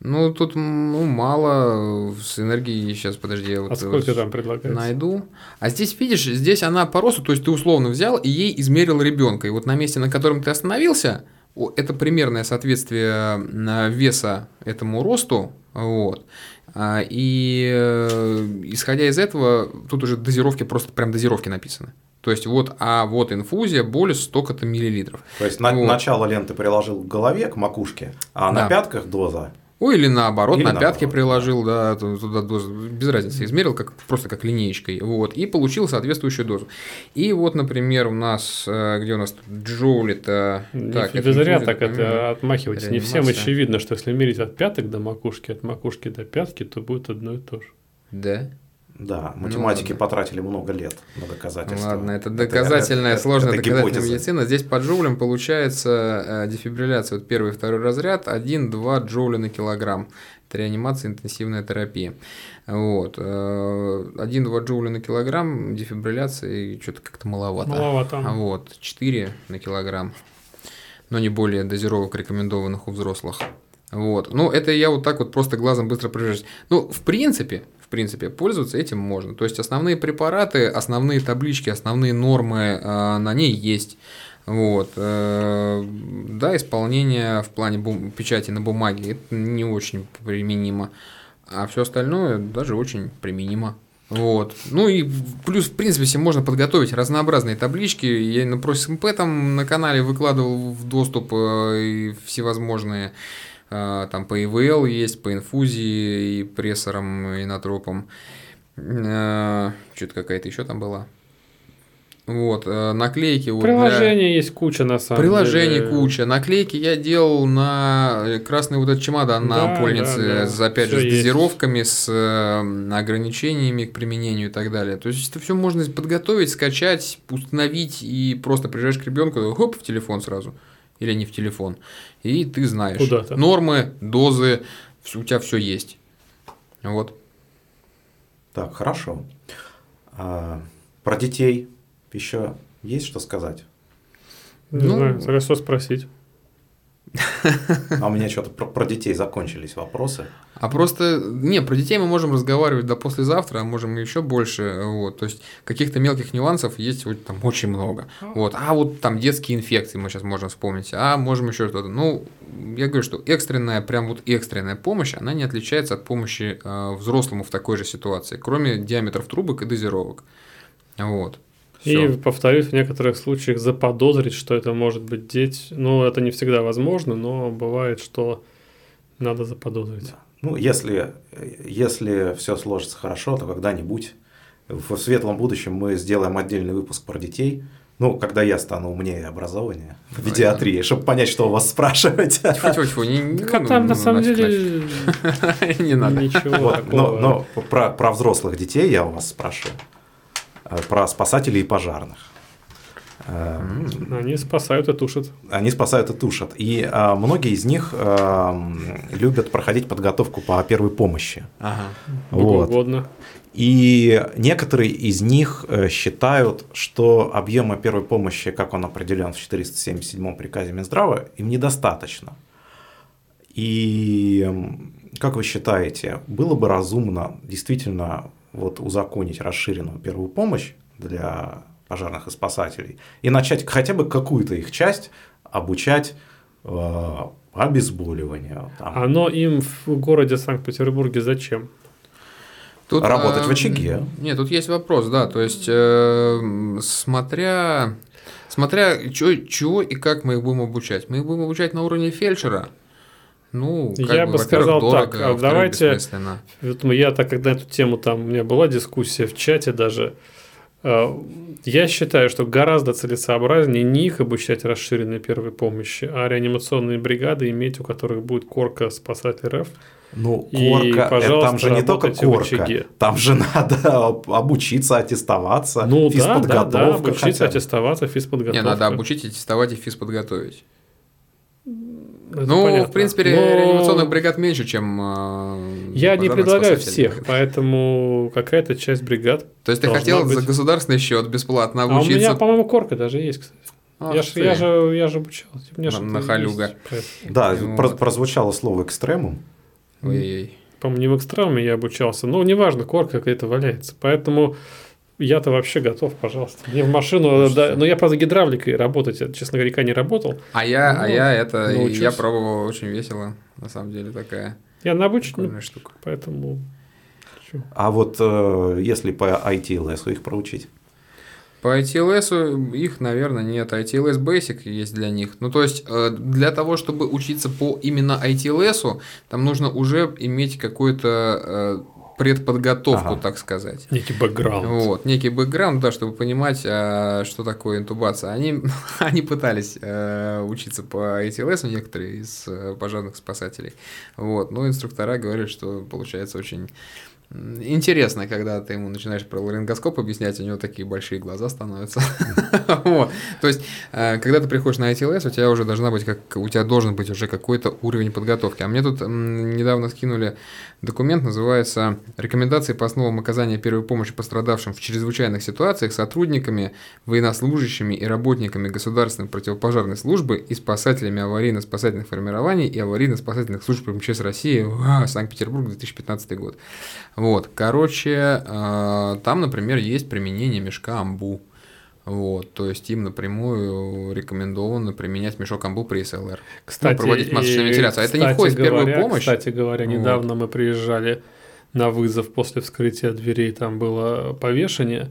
Ну, тут ну, мало с энергией. Сейчас, подожди, я вот
А сколько
э,
там предлагается?
найду. А здесь, видишь, здесь она по росту, то есть ты условно взял и ей измерил ребенка. И вот на месте, на котором ты остановился, это примерное соответствие на веса этому росту. Вот. А, И э, исходя из этого, тут уже дозировки, просто прям дозировки написаны. То есть вот, а вот инфузия более столько-то миллилитров.
То есть на-
Вот.
начало ленты приложил к голове, к макушке, а
Да.
на пятках доза.
Ой, или наоборот,
Или
на
наоборот,
пятки приложил, да, ту- туда дозу, без разницы, измерил как, просто как линеечкой, вот, и получил соответствующую дозу. И вот, например, у нас, э, где у нас тут джоули-то...
Не,
Так,
не
это
зря так это отмахиваетесь. Не всем очевидно, что если мерить от пяток до макушки, от макушки до пятки, то будет одно и то же.
Да?
Да, математики
ладно.
потратили много лет на доказательство.
Ладно, это доказательная,
это-
сложная
это
доказательная
гипотеза.
медицина. Здесь по джоулям получается э, дефибрилляция, вот первый и второй разряд, 1-2 джоуля на килограмм. Это реанимация, интенсивная терапия. Вот. э, 1-2 джоуля на килограмм дефибрилляции что-то как-то маловато.
Маловато.
А вот 4 на килограмм, но не более дозировок, рекомендованных у взрослых. Вот. Ну, это я вот так вот просто глазом быстро пробежусь. Ну, в принципе, в принципе, пользоваться этим можно. То есть основные препараты, основные таблички, основные нормы э, на ней есть. Вот. э, да, исполнение в плане бум- печати на бумаге это не очень применимо. А все остальное даже очень применимо. Вот. Ну и плюс, в принципе, себе можно подготовить разнообразные таблички. Я на ProSMP там на канале выкладывал в доступ э, всевозможные там по ИВЛ есть, по инфузии и прессорам, и натропам. Что-то какая-то еще там была. Вот, э, наклейки. вот для-
есть куча на самом
Приложений
деле.
куча. Наклейки я делал на э, красный вот этот чемодан на
Да,
ампульнице,
да, да.
с, опять
Всё
же, с
есть.
дозировками, с э, ограничениями к применению и так далее. То есть это все можно подготовить, скачать, установить и просто приезжаешь к ребенку, хоп, в телефон сразу. Или не в телефон. И ты знаешь.
Куда-то.
Нормы, дозы, у тебя все есть. Вот.
Так, хорошо. А, про детей еще есть что сказать?
Не
Ну,
знаю, за что спросить.
А у меня что-то про, про детей закончились вопросы.
А просто, не, про детей мы можем разговаривать до послезавтра, а можем еще больше, вот, то есть каких-то мелких нюансов есть вот там очень много, вот, а вот там детские инфекции мы сейчас можем вспомнить, а можем еще что-то, ну, я говорю, что экстренная, прям вот экстренная помощь, она не отличается от помощи э, взрослому в такой же ситуации, кроме диаметров трубок и дозировок, вот.
И, повторюсь, в некоторых случаях заподозрить, что это может быть дети. Ну, это не всегда возможно, но бывает, что надо заподозрить.
Ну, если, если все сложится хорошо, то когда-нибудь в светлом будущем мы сделаем отдельный выпуск про детей. Ну, когда я стану умнее и образованнее в педиатрии, чтобы понять, что у вас спрашивать.
Тьфу-тьфу-тьфу, не,
Так а там на самом деле
не надо.
ничего
Вот, но,
такого.
но про, про взрослых детей я у вас спрашиваю. Э, Про спасателей и пожарных. Э,
Они спасают и тушат.
Они спасают и тушат. И а, многие из них а, любят проходить подготовку по первой помощи.
Ага.
Вот.
угодно.
И некоторые из них э, считают, что объема первой помощи, как он определен в 477 приказе Минздрава, им недостаточно. И м, как вы считаете, было бы разумно действительно вот узаконить расширенную первую помощь для пожарных и спасателей и начать хотя бы какую-то их часть обучать э, обезболиванию, там,
Оно им в городе Санкт-Петербурге зачем?
Тут,
Работать в
эм,
очаге.
Нет, тут есть вопрос, да, то есть эм, смотря, смотря чё, чего и как мы их будем обучать. Мы их будем обучать на уровне фельдшера. Ну, как
Я бы
во-первых,
сказал
дорого,
так, а
во-вторых,
давайте- я так как на эту тему там у меня была дискуссия в чате даже. Э, Я считаю, что гораздо целесообразнее не их обучать расширенной первой помощи, а реанимационные бригады иметь, у которых будет корка спасатель РФ.
Ну,
И,
корка, э,
пожалуйста,
там же не только корка, там же надо об- обучиться, аттестоваться,
Ну да, да, да,
физподготовка
обучиться,
хотя бы.
аттестоваться, физподготовка.
Не, надо обучить, аттестовать и физподготовить.
Это
ну,
понятно.
в принципе,
Но
реанимационных бригад меньше, чем э,
Я не предлагаю всех, поэтому какая-то часть бригад.
То есть ты хотел за
быть.
государственный счет бесплатно
А у
обучиться?
меня, по-моему, корка даже есть, кстати. Я, ж,
ты.
я, же, я же обучался. Меня
На- на халюга.
есть.
Да,
Вот.
про- прозвучало слово экстремум.
Ой-ой-ой.
По-моему, не в экстремуме я обучался. Ну, неважно, корка какая-то валяется. Поэтому я-то вообще готов, пожалуйста. Мне в машину... Да, но я, правда, гидравликой работать, я, честно говоря, не работал.
А я, а
Ну,
я это,
научусь.
я пробовал очень весело, на самом деле такая
Я на
прикольная штука.
поэтому...
А вот э, если по ITLS их проучить?
По ITLS их, наверное, нет. ITLS Basic есть для них. Ну, то есть, э, для того, чтобы учиться по именно ITLS, там нужно уже иметь какую-то э, предподготовку,
Ага.
так сказать.
Некий бэкграунд.
Вот, некий бэкграунд, да, чтобы понимать, а, что такое интубация. Они, они пытались э, учиться по ITLS, некоторые из э, пожарных спасателей. Вот, но инструктора говорят, что получается очень интересно, когда ты ему начинаешь про ларингоскоп объяснять, у него такие большие глаза становятся. То есть, э, когда ты приходишь на ITLS, у тебя уже должна быть как у тебя должен быть уже какой-то уровень подготовки. А мне тут недавно скинули документ, называется «Рекомендации по основам оказания первой помощи пострадавшим в чрезвычайных ситуациях сотрудниками, военнослужащими и работниками государственной противопожарной службы и спасателями аварийно-спасательных формирований и аварийно-спасательных служб МЧС России, Санкт-Петербург, 2015 год». Вот, короче, э, там, например, есть применение мешка амбу. Вот, то есть им напрямую рекомендовано применять мешок амбу при СЛР.
Кстати,
проводить масочную вентиляцию. А это не входит в первую
говоря-
помощь?
Кстати говоря,
Вот.
недавно мы приезжали на вызов после вскрытия дверей, там было повешение,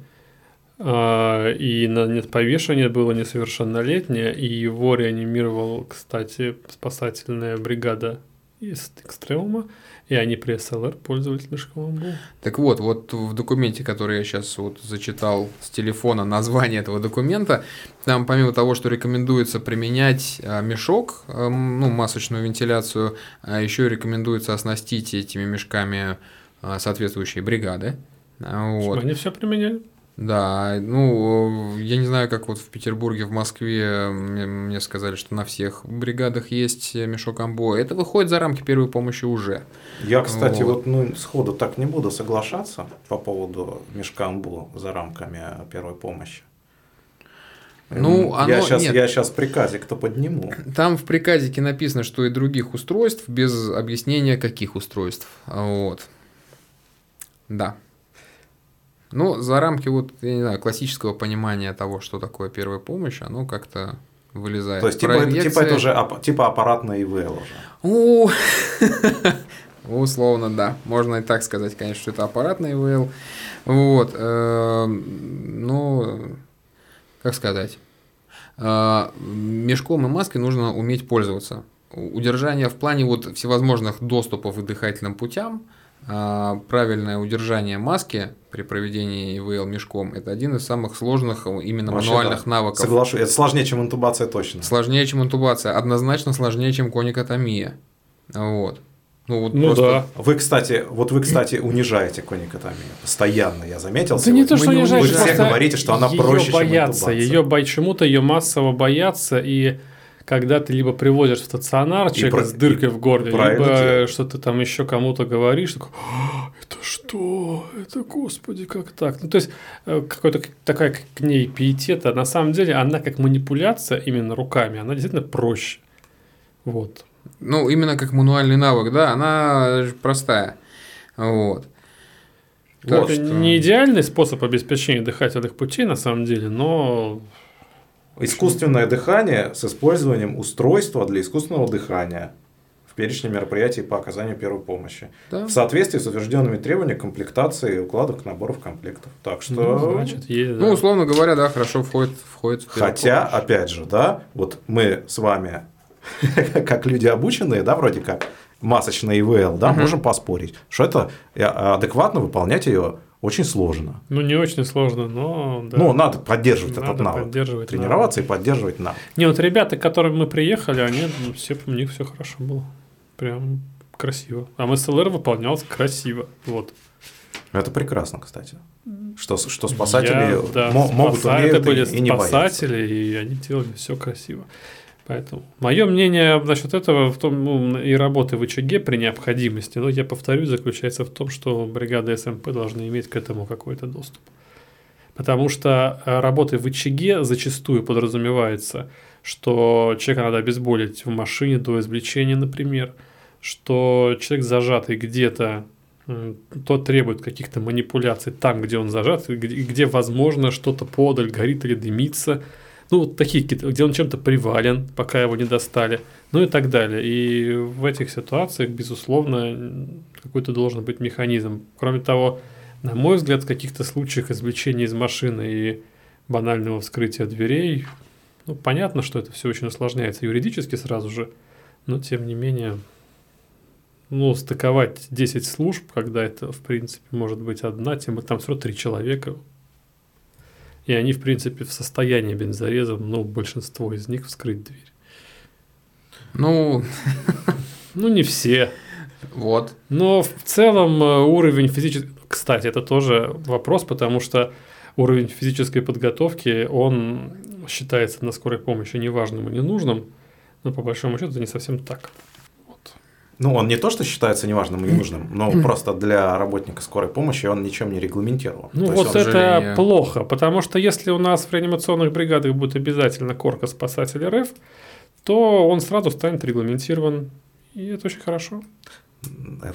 а, и на повешение было несовершеннолетнее, и его реанимировал, кстати, спасательная бригада из Экстремума, и они при СЛР пользовались мешком амбу.
Так вот, вот в документе, который я сейчас вот зачитал с телефона название этого документа, там помимо того, что рекомендуется применять а, мешок, а, м, ну, масочную вентиляцию, а еще рекомендуется оснастить этими мешками а, соответствующие бригады.
Чтобы
Вот.
Они все применяли.
Да, ну, я не знаю, как вот в Петербурге, в Москве мне, мне сказали, что на всех бригадах есть мешок амбо. Это выходит за рамки первой помощи уже.
Я, кстати,
Вот.
вот, ну, сходу так не буду соглашаться по поводу мешка амбу за рамками первой помощи.
Ну, оно,
я, сейчас,
нет.
я сейчас приказик-то подниму.
Там в приказике написано, что и других устройств, без объяснения каких устройств. Вот. Да. Ну, за рамки вот, я не знаю, классического понимания того, что такое первая помощь, оно как-то вылезает.
То есть, типа, это, типа это уже ап- типа аппаратная ИВЛ уже.
О, Условно, да. Можно и так сказать, конечно, что это аппаратный ИВЛ. Вот. Ну, как сказать. Э, Мешком и маской нужно уметь пользоваться. Удержание в плане вот всевозможных доступов к дыхательным путям, правильное удержание маски при проведении ИВЛ мешком – это один из самых сложных именно
Вообще,
мануальных
да.
навыков.
Соглашусь, это сложнее, чем интубация точно.
Сложнее, чем интубация, однозначно сложнее, чем коникотомия. Вот. Ну, вот
Ну
просто-
да.
Вы, кстати, вот вы, кстати, унижаете коникотомию. Постоянно, я заметил.
Да не то, что унижаешь,
Вы все говорите, что она проще, чем
боятся,
интубация.
ее почему-то ее массово боятся, и когда ты либо приводишь в стационар человека
про-
с дыркой
и
в горле, либо
делаешь.
что ты там еще кому-то говоришь, такой, «А, это что? Это, господи, как так? Ну, то есть, э, какой-то такая к ней пиетета, на самом деле, она как манипуляция именно руками, она действительно проще. Вот.
Ну, именно как мануальный навык, да, она простая. Вот. Так
это
что-
не идеальный способ обеспечения дыхательных путей, на самом деле, но
Искусственное дыхание с использованием устройства для искусственного дыхания в перечне мероприятий по оказанию первой помощи.
Да.
В соответствии с утвержденными требованиями комплектации укладок наборов комплектов. Так что...
ну, значит, есть, да.
Ну, условно говоря, да, хорошо входит, входит в
Хотя,
помощь.
опять же, да, вот мы с вами, как люди обученные, да, вроде как, масочная ИВЛ, да,
Мгм.
можем поспорить, что это э, адекватно выполнять ее очень сложно.
Ну, не очень сложно, но да.
Ну, надо поддерживать этот
Надо
навык.
поддерживать
Тренироваться и поддерживать навык.
Не, вот ребята, к которым мы приехали, они ну, все, у них все хорошо было. Прям красиво. А МСЛР выполнялся красиво. Вот.
Это прекрасно, кстати. Что, что спасатели
Я, да,
мо- могут,
спаса-
умеют
это были
и, и не боятся.
спасатели, и они делали все красиво. Поэтому мое мнение насчет этого в том, ну, и работы в очаге при необходимости, но я повторюсь, заключается в том, что бригады СМП должны иметь к этому какой-то доступ. Потому что э, работы в очаге зачастую подразумевается, что человека надо обезболить в машине до извлечения, например, что человек зажатый где-то, то требует каких-то манипуляций там, где он зажат, где, где, возможно, что-то подаль, горит или дымится. Ну, вот такие где он чем-то привален, пока его не достали, ну и так далее. И в этих ситуациях, безусловно, какой-то должен быть механизм. Кроме того, на мой взгляд, в каких-то случаях извлечения из машины и банального вскрытия дверей, ну, понятно, что это все очень усложняется юридически сразу же, но тем не менее, ну, стыковать 10 служб, когда это, в принципе, может быть одна, тем более там все равно три человека, и они, в принципе, в состоянии бензорезом, ну, большинство из них вскрыть дверь.
Ну,
Ну, не все.
вот.
Но в целом э, уровень физической... Кстати, это тоже вопрос, потому что уровень физической подготовки, он считается на скорой помощи неважным и ненужным, но по большому счету это не совсем так.
Ну, он не то, что считается неважным и ненужным, но просто для работника скорой помощи он ничем не регламентирован.
Ну
То есть
вот
он-
это
сожалению.
плохо, потому что если у нас в реанимационных бригадах будет обязательно корка спасатель РФ, то он сразу станет регламентирован, и это очень хорошо,
Это,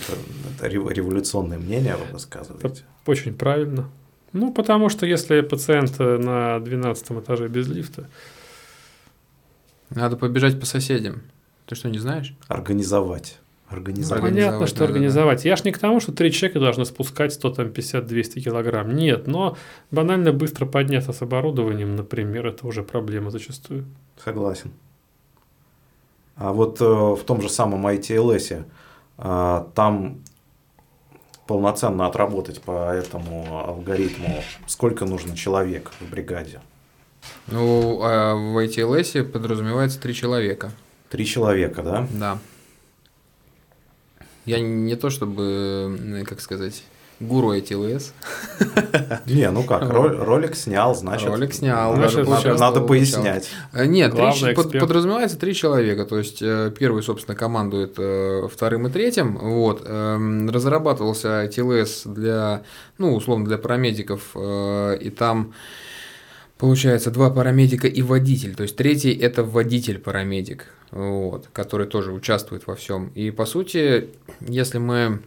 это рев- революционное мнение вы высказываете.
очень правильно. Ну, потому что если пациент на 12 этаже без лифта,
Надо побежать по соседям. Ты что, не знаешь?
Организовать. Организовать.
Организовать,
Понятно, что
да-да-да.
организовать. Я ж не к тому, что три человека должны спускать 100, там, 50-200 килограмм. Нет, но банально быстро подняться с оборудованием, например, это уже проблема зачастую.
Согласен. А вот э, в том же самом ITLS э, там полноценно отработать по этому алгоритму, сколько нужно человек в бригаде?
Ну, а в ITLS подразумевается три человека.
Три человека, да?
Да. Я не то чтобы, как сказать, гуру ITLS.
Не, ну как, ролик снял, значит.
Ролик снял,
надо, пояснять.
Э, Нет, три под- подразумевается три человека. То есть э, первый, собственно, командует э, вторым и третьим. Вот. Эм, Разрабатывался TLS для, ну, условно, для парамедиков. И там Получается, два парамедика и водитель. То есть третий – это водитель-парамедик, вот, который тоже участвует во всем. И по сути, если мы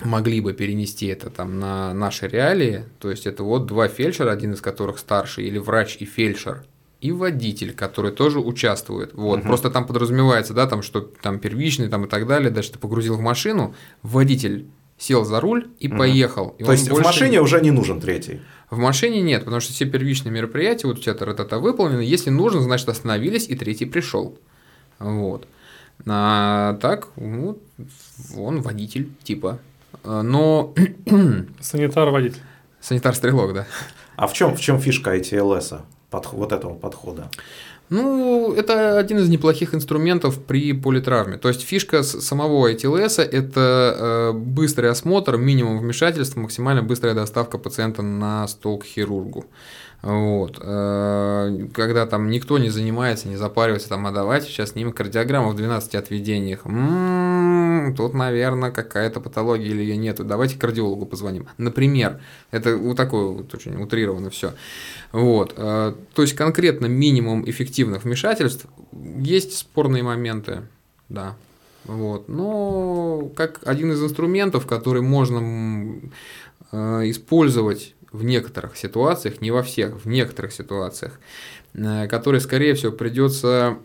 могли бы перенести это там на наши реалии, то есть это вот два фельдшера, один из которых старший, или врач и фельдшер, и водитель, который тоже участвует. Вот. Угу. Просто там подразумевается, да, там, что там первичный там, и так далее, даже ты погрузил в машину, водитель сел за руль и угу. поехал. И
То есть больше... в машине уже не нужен третий?
В машине нет, потому что все первичные мероприятия, вот у тебя это выполнены, если нужно, значит остановились, и третий пришел. Вот. А так, ну, он водитель, типа. Но...
Санитар-водитель.
Санитар-стрелок, да.
А в чем, в чем фишка ITLS? -а? вот этого подхода?
Ну, это один из неплохих инструментов при политравме. То есть фишка самого ITLS – это э, быстрый осмотр, минимум вмешательства, максимально быстрая доставка пациента на стол к хирургу. Вот. Э, когда там никто не занимается, не запаривается, там, а давайте сейчас снимем кардиограмму в 12 отведениях. М-м-м, тут, наверное, какая-то патология или ее нету. Давайте кардиологу позвоним. Например, это вот такое вот очень утрировано все. Вот. Э, то есть конкретно минимум эффективных вмешательств. Есть спорные моменты, да. Вот. Но как один из инструментов, который можно э, использовать в некоторых ситуациях, не во всех, в некоторых ситуациях, э, которые, скорее всего, придется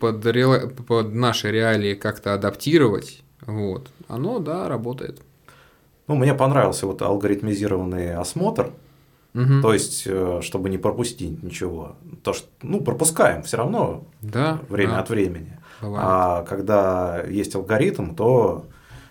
под, ре... под наши реалии как-то адаптировать, вот, оно, да, работает.
Ну, мне понравился вот алгоритмизированный осмотр, Угу. То есть, э, чтобы не пропустить ничего. То, что, ну, пропускаем все равно
да,
время
да.
от времени. Бывает. А когда есть алгоритм, то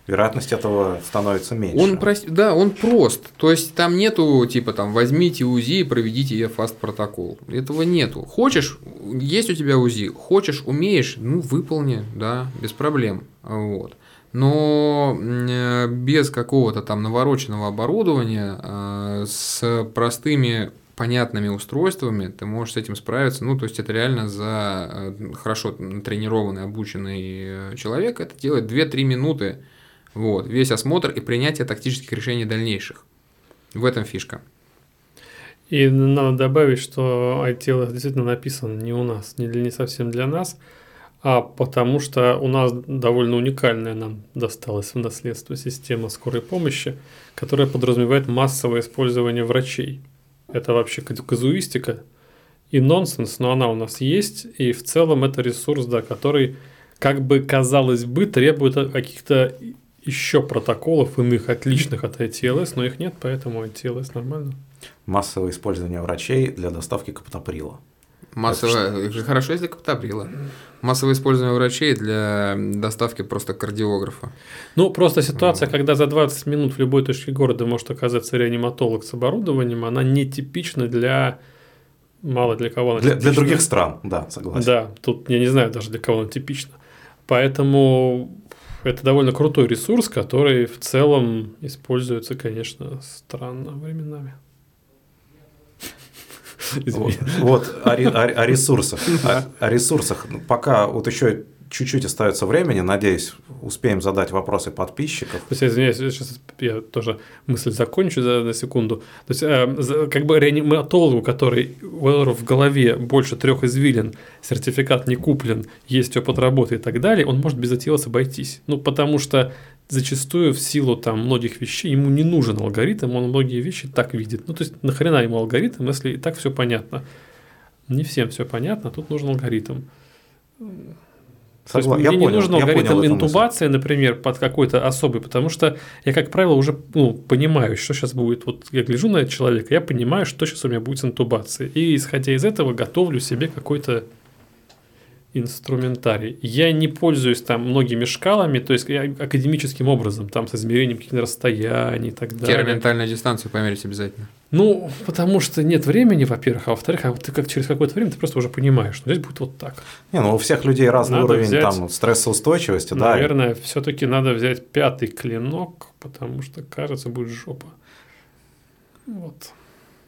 вероятность этого становится меньше.
Он прост... Да, он прост. То есть там нету типа там возьмите УЗИ и проведите EFAST протокол. Этого нету. Хочешь, есть у тебя УЗИ, хочешь, умеешь, ну выполни, да, без проблем. Вот. Но э, без какого-то там навороченного оборудования, э, с простыми понятными устройствами ты можешь с этим справиться. Ну, то есть это реально за э, хорошо тренированный, обученный человек это делает 2-3 минуты вот, весь осмотр и принятие тактических решений дальнейших. В этом фишка.
И надо добавить, что ITL действительно написан не у нас, не, для, не совсем для нас, а потому что у нас довольно уникальная нам досталась в наследство система скорой помощи, которая подразумевает массовое использование врачей. Это вообще казуистика и нонсенс, но она у нас есть, и в целом это ресурс, да, который, как бы казалось бы, требует каких-то еще протоколов иных отличных от ITLS, но их нет, поэтому ITLS нормально.
Массовое использование врачей для доставки каптоприла.
Массовое, это хорошо, если каптоприла. Массовое использование врачей для доставки просто кардиографа.
Ну, просто ситуация, когда за 20 минут в любой точке города может оказаться реаниматолог с оборудованием, она нетипична для мало для кого она
для, для других стран, да, согласен.
Да, тут я не знаю даже для кого она типична. Поэтому это довольно крутой ресурс, который в целом используется, конечно, странно временами.
Вот, вот о, о, о ресурсах. О, о ресурсах. Пока вот еще чуть-чуть остается времени, надеюсь, успеем задать вопросы подписчиков. То
есть, извиняюсь, сейчас я тоже мысль закончу за, на секунду. То есть, э, как бы реаниматологу, который в голове больше трех извилин, сертификат не куплен, есть опыт работы и так далее, он может без этого обойтись. Ну, потому что зачастую в силу там многих вещей ему не нужен алгоритм, он многие вещи так видит. Ну, то есть, нахрена ему алгоритм, если и так все понятно? Не всем все понятно, тут нужен алгоритм. Согла... Есть, мне я не нужен алгоритм интубации, мысль. например, под какой-то особый, потому что я, как правило, уже ну, понимаю, что сейчас будет. Вот я гляжу на человека, я понимаю, что сейчас у меня будет с интубацией. И исходя из этого готовлю себе какой-то инструментарий. Я не пользуюсь там многими шкалами, то есть академическим образом, там с измерением каких-то расстояний и так далее.
Терминтальную дистанцию померить обязательно.
Ну, потому что нет времени, во-первых, а во-вторых, а вот ты как через какое-то время ты просто уже понимаешь, что здесь будет вот так.
Не, ну у всех людей разный надо уровень взять, там стрессоустойчивости,
наверное, да. Наверное, все-таки надо взять пятый клинок, потому что кажется будет жопа. Вот.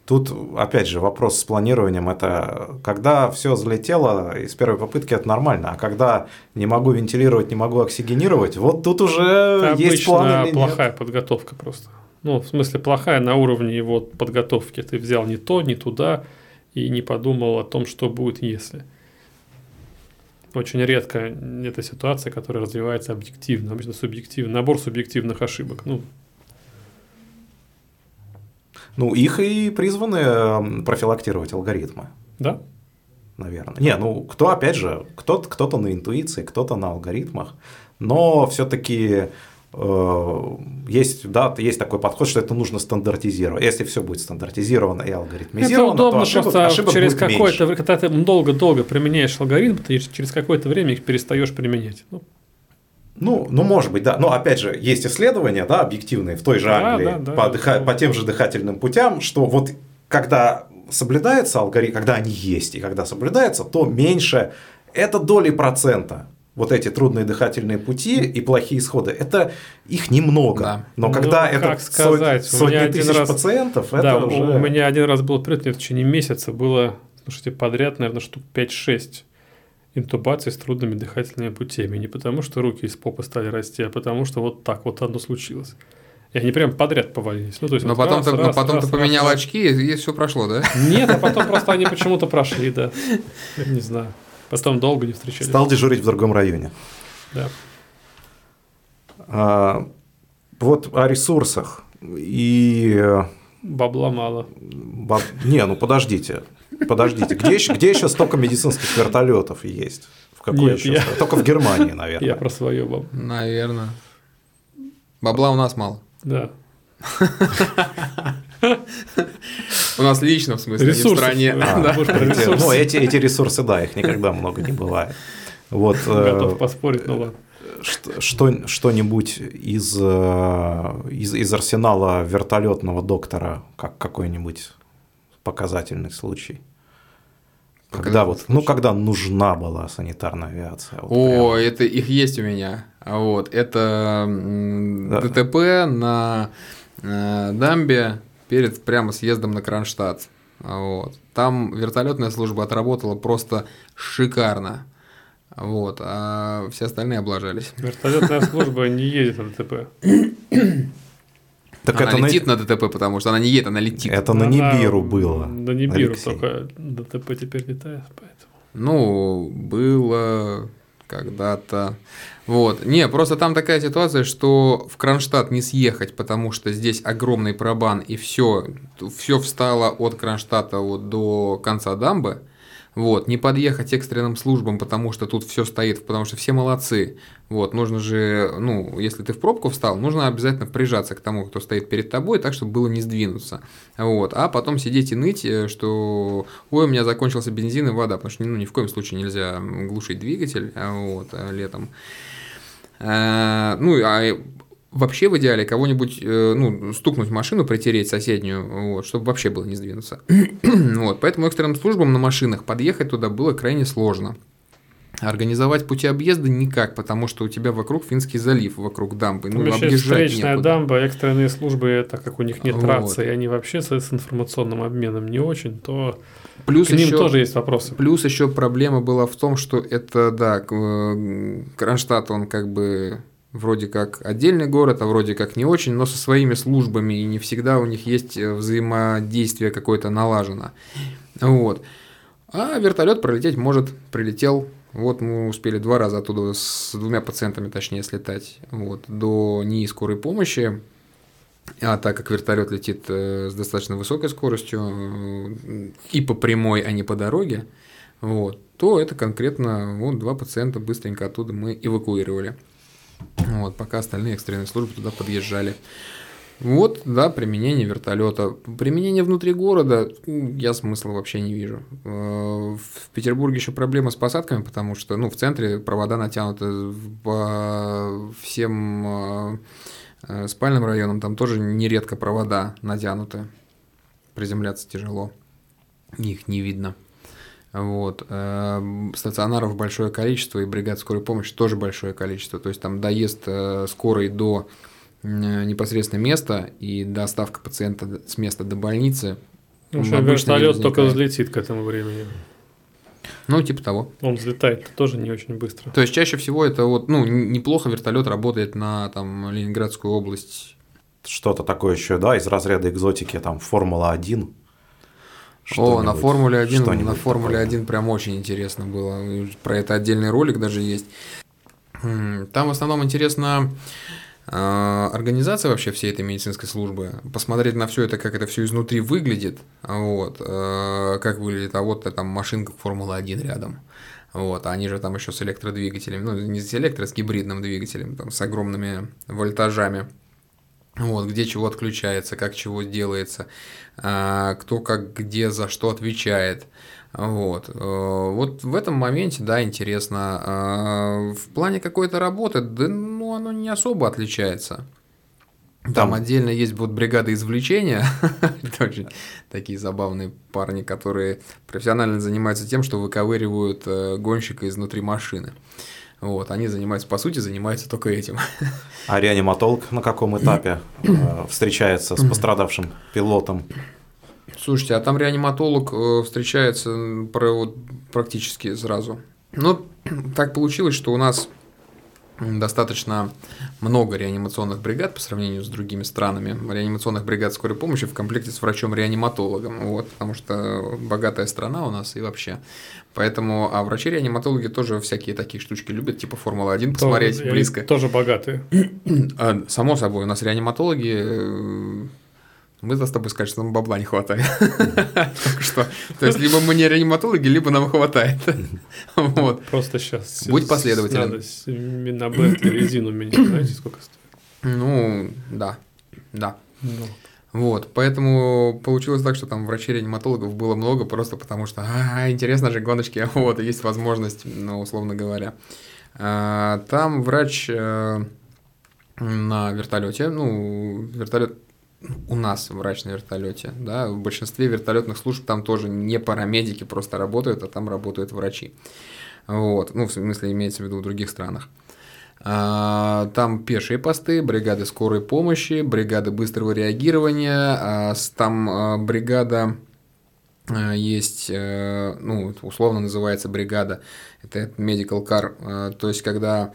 Тут, опять же, вопрос с планированием – это когда все залетело из первой попытки, это нормально, а когда не могу вентилировать, не могу оксигенировать, вот тут уже это есть план или
плохая
нет.
подготовка просто. Ну, в смысле, плохая на уровне его подготовки. Ты взял не то, не туда, и не подумал о том, что будет, если. Очень редко эта ситуация, которая развивается объективно, обычно субъективно, набор субъективных ошибок. Ну,
Ну, их и призваны м, профилактировать алгоритмы,
да,
наверное. Не, ну, кто, опять же, кто-то, кто-то на интуиции, кто-то на алгоритмах, но все-таки есть, да, есть такой подход, что это нужно стандартизировать. Если все будет стандартизировано и
это
алгоритмизировано,
удобно
то ошибок,
просто
ошибок
через какое-то когда ты долго-долго применяешь алгоритм, ты через какое-то время их перестаешь применять. Ну,
Ну, ну, может быть, да. Но опять же, есть исследования, да, объективные в той же
Да,
Англии
да, да,
по,
это
дыха- по тем же дыхательным путям, что вот когда соблюдается алгоритм, когда они есть и когда соблюдается, то меньше это доли процента. Вот эти трудные дыхательные пути и плохие исходы, это их немного.
Да.
Но
Ну,
когда
как
это
сказать, меня
сотни тысяч
раз-
пациентов, это
да, у-
уже...
у меня один раз был мне в течение месяца было, слушайте, подряд, наверное, штук 5-6 интубаций с трудными дыхательными путями. Не потому, что руки из попы стали расти, а потому, что вот так вот оно случилось. И они прям подряд повалились. Ну, то есть
Но
вот
потом,
раз,
ты, но
раз,
потом
раз,
ты поменял
раз,
очки, и все прошло, да?
Нет, а потом просто они почему-то прошли, да. Не знаю. Потом долго не встречались.
Стал дежурить в другом районе.
Да.
А, вот о ресурсах. И э,
Бабла мало.
Баб- Не, ну подождите, подождите. Где еще, где еще столько медицинских вертолетов есть? В какой
Нет,
еще
я-?
Только в Германии, наверное.
Я про свое баб.
Наверное. Бабла у нас мало.
Да.
У нас лично, в смысле, не в стране.
А,
Да.
Эти-
ресурсы.
ну, эти, эти ресурсы, да, их никогда много не бывает. Вот э,
Готов поспорить, ну ладно.
что- что, что-нибудь из, э, из, из арсенала вертолетного доктора, как какой-нибудь показательный случай. Когда вот, ну, когда нужна была санитарная авиация. вот
О,
прям.
это их есть у меня. А Вот, это
Да.
ДТП на э, дамбе перед прямо съездом на Кронштадт. А Вот. Там вертолетная служба отработала просто шикарно. Вот, а все остальные облажались.
Вертолетная служба не едет на ДТП.
Так
она
это на-
летит на... ДТП, потому что она не едет, она летит.
Это на
Она
Нибиру было.
На Нибиру
Алексей.
только ДТП теперь летает, поэтому.
Ну, было когда-то. Вот. Не, просто там такая ситуация, что в Кронштадт не съехать, потому что здесь огромный пробан, и все, все встало от Кронштадта вот до конца дамбы. Вот, не подъехать экстренным службам, потому что тут все стоит, потому что все молодцы. Вот, нужно же, ну, если ты в пробку встал, нужно обязательно прижаться к тому, кто стоит перед тобой, так, чтобы было не сдвинуться. Вот, а потом сидеть и ныть, э, что, ой, у меня закончился бензин и вода, потому что, ну, ни в коем случае нельзя глушить двигатель, а, вот, а, летом. А, Ну, а вообще в идеале кого-нибудь, э, ну, стукнуть в машину, притереть соседнюю, вот, чтобы вообще было не сдвинуться. вот, поэтому экстренным службам на машинах подъехать туда было крайне сложно. Организовать пути объезда никак, потому что у тебя вокруг Финский залив, вокруг дамбы. Ну, объезжать
встречная
некуда.
дамба, экстренные службы, так как у них нет
Вот.
рации, они вообще с, с информационным обменом не очень, то
Плюс
к ним
еще,
тоже есть вопросы.
Плюс еще проблема была в том, что это, да, э, Кронштадт, он как бы вроде как отдельный город, а вроде как не очень, но со своими службами, и не всегда у них есть э, взаимодействие какое-то налажено. Вот. А вертолет пролететь может, прилетел. Вот мы успели два раза оттуда с двумя пациентами, точнее, слетать вот, до НИИ скорой помощи. А так как вертолет летит э, с достаточно высокой скоростью э, и по прямой, а не по дороге, вот, то это конкретно вот два пациента быстренько оттуда мы эвакуировали. Вот, пока остальные экстренные службы туда подъезжали. Вот, да, применение вертолета. Применение внутри города я смысла вообще не вижу. Э, В Петербурге еще проблема с посадками, потому что, ну, в центре провода натянуты по всем э, э, спальным районам, там тоже нередко провода натянуты. Приземляться тяжело. Их не видно. Вот. э, Стационаров большое количество, и бригад скорой помощи тоже большое количество. То есть там доезд э, скорой до э, непосредственно места и доставка пациента с места до больницы.
Ну, что вертолет только взлетит к этому времени.
Ну, типа того.
Он взлетает тоже не очень быстро.
То есть чаще всего это вот, ну, неплохо вертолет работает на там Ленинградскую область.
Что-то такое еще, да, из разряда экзотики, там, Формула-1.
О, на Формуле 1,
что-нибудь
на Формуле
такое.
1 прям очень интересно было. Про это отдельный ролик даже есть. Там в основном интересно э, организация вообще всей этой медицинской службы, посмотреть на все это, как это все изнутри выглядит, вот, э, как выглядит, а вот там машинка Формулы-1 рядом. Вот, а они же там еще с электродвигателями, ну, не с электро, с гибридным двигателем, там, с огромными вольтажами. Вот, где чего отключается, как чего делается, а, кто как где за что отвечает. Вот. э, вот в этом моменте, да, интересно. А, В плане какой-то работы, да, ну, оно не особо отличается. Там,
Там-
отдельно есть вот бригада извлечения, это очень такие забавные парни, которые профессионально занимаются тем, что выковыривают э, гонщика изнутри машины. Вот, они занимаются, по сути, занимаются только этим.
А реаниматолог на каком этапе э, встречается с пострадавшим пилотом?
Слушайте, а там реаниматолог э, встречается практически сразу. Ну, так получилось, что у нас достаточно много реанимационных бригад по сравнению с другими странами. Реанимационных бригад скорой помощи в комплекте с врачом-реаниматологом. Вот, потому что богатая страна у нас и вообще. Поэтому, а врачи-реаниматологи тоже всякие такие штучки любят, типа Формула-1 посмотреть близко.
Тоже богатые.
А, Само собой, у нас реаниматологи, э, мы с тобой скажем, что нам бабла не хватает. Что. То есть, либо мы не реаниматологи, либо нам хватает. Вот.
Просто сейчас.
Будь последователен.
Надо на резину менять. Знаете, сколько стоит?
Ну, да. Да.
Ну,
Вот, поэтому получилось так, что там врачей-реаниматологов было много, просто потому что, а, интересно же, гоночки, вот, есть возможность, ну, условно говоря. А, Там врач э, на вертолете, ну, вертолет у нас врач на вертолете, да, в большинстве вертолетных служб там тоже не парамедики просто работают, а там работают врачи. Вот, ну, в смысле, имеется в виду в других странах. А, Там пешие посты, бригады скорой помощи, бригады быстрого реагирования, а, там а, бригада есть, э, ну, условно называется бригада, это medical car, то есть когда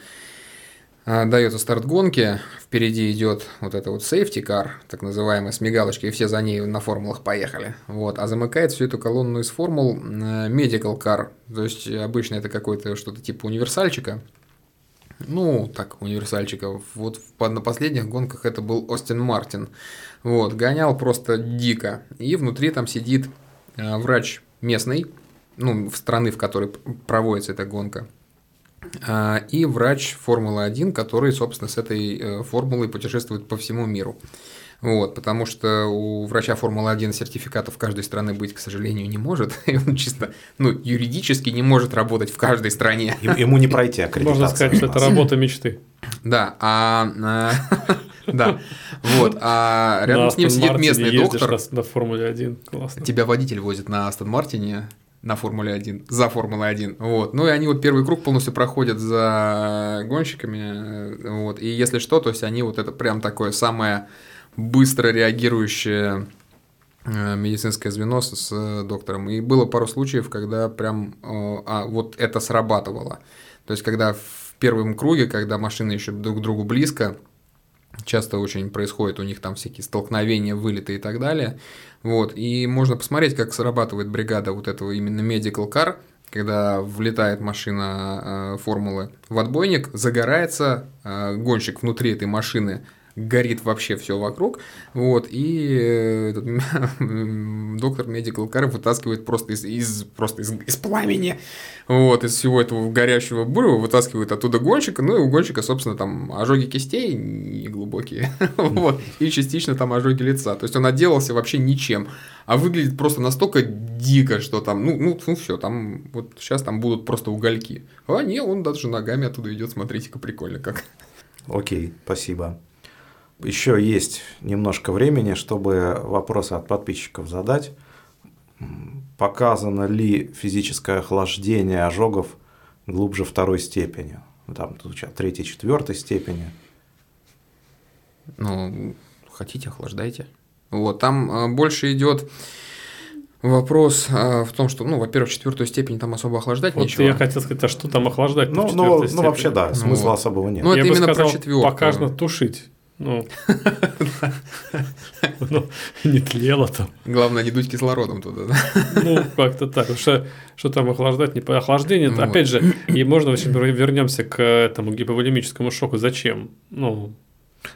дается старт гонки, впереди идет вот это вот safety car, так называемая, с мигалочкой, и все за ней на формулах поехали. Вот, а замыкает всю эту колонну из формул э, medical car, то есть обычно это какой-то что-то типа универсальчика, ну, так, универсальчиков. Вот на последних гонках это был Остин Мартин. Вот, гонял просто дико. И внутри там сидит э, врач местный, ну, в страны, в которой проводится эта гонка. А, И врач Формулы-1, который, собственно, с этой э, формулой путешествует по всему миру. Вот, потому что у врача Формулы-1 сертификатов каждой страны быть, к сожалению, не может. И он чисто, ну, юридически не может работать в каждой стране.
Ему не пройти аккредитацию.
Можно сказать, что это работа мечты.
Да, а, а, да, вот, а рядом с ним сидит местный доктор.
На, на Формуле 1. Классно.
Тебя водитель возит на Астон Мартине на Формуле 1, за Формулой 1. Вот. Ну и они вот первый круг полностью проходят за гонщиками. э, Вот. И если что, то есть они вот это прям такое самое быстро реагирующее э, медицинское звено с, с доктором. И было пару случаев, когда прям э, а, вот это срабатывало. То есть, когда в первом круге, когда машины еще друг к другу близко, часто очень происходит у них там всякие столкновения, вылеты и так далее. Вот, и можно посмотреть, как срабатывает бригада вот этого именно medical car, когда влетает машина э, формулы в отбойник, загорается э, гонщик внутри этой машины, горит вообще все вокруг, вот, и э, этот доктор Medical Car вытаскивает просто из, из, просто из, из пламени, вот, из всего этого горящего бурева вытаскивает оттуда гонщика, ну и у гонщика, собственно, там ожоги кистей неглубокие, вот, и частично там ожоги лица, то есть он отделался вообще ничем, а выглядит просто настолько дико, что там, ну, ну, ну все, там, вот сейчас там будут просто угольки, а не, он даже ногами оттуда идет, смотрите-ка, прикольно как.
Окей, спасибо. Еще есть немножко времени, чтобы вопросы от подписчиков задать. Показано ли физическое охлаждение ожогов глубже второй степени? Ну, Там звучат третьей, четвертой степени.
Ну, хотите, охлаждайте. Вот, там э, больше идет вопрос э, в том, что, ну, во-первых, четвертую степень там особо охлаждать
Вот
нечего.
я хотел сказать, а что там охлаждать?
Ну, ну, ну, вообще, да, смысла особого нет.
Ну, это
я бы
именно про
сказал,
четвёртую.
Покажно тушить. Ну, ну, не тлело там.
Главное, не дуть кислородом туда, да?
Ну, как-то так. Что, что там охлаждать? Не по охлаждению.
Вот.
Опять же, и можно очень вернемся к этому гиповолемическому шоку. Зачем? Ну,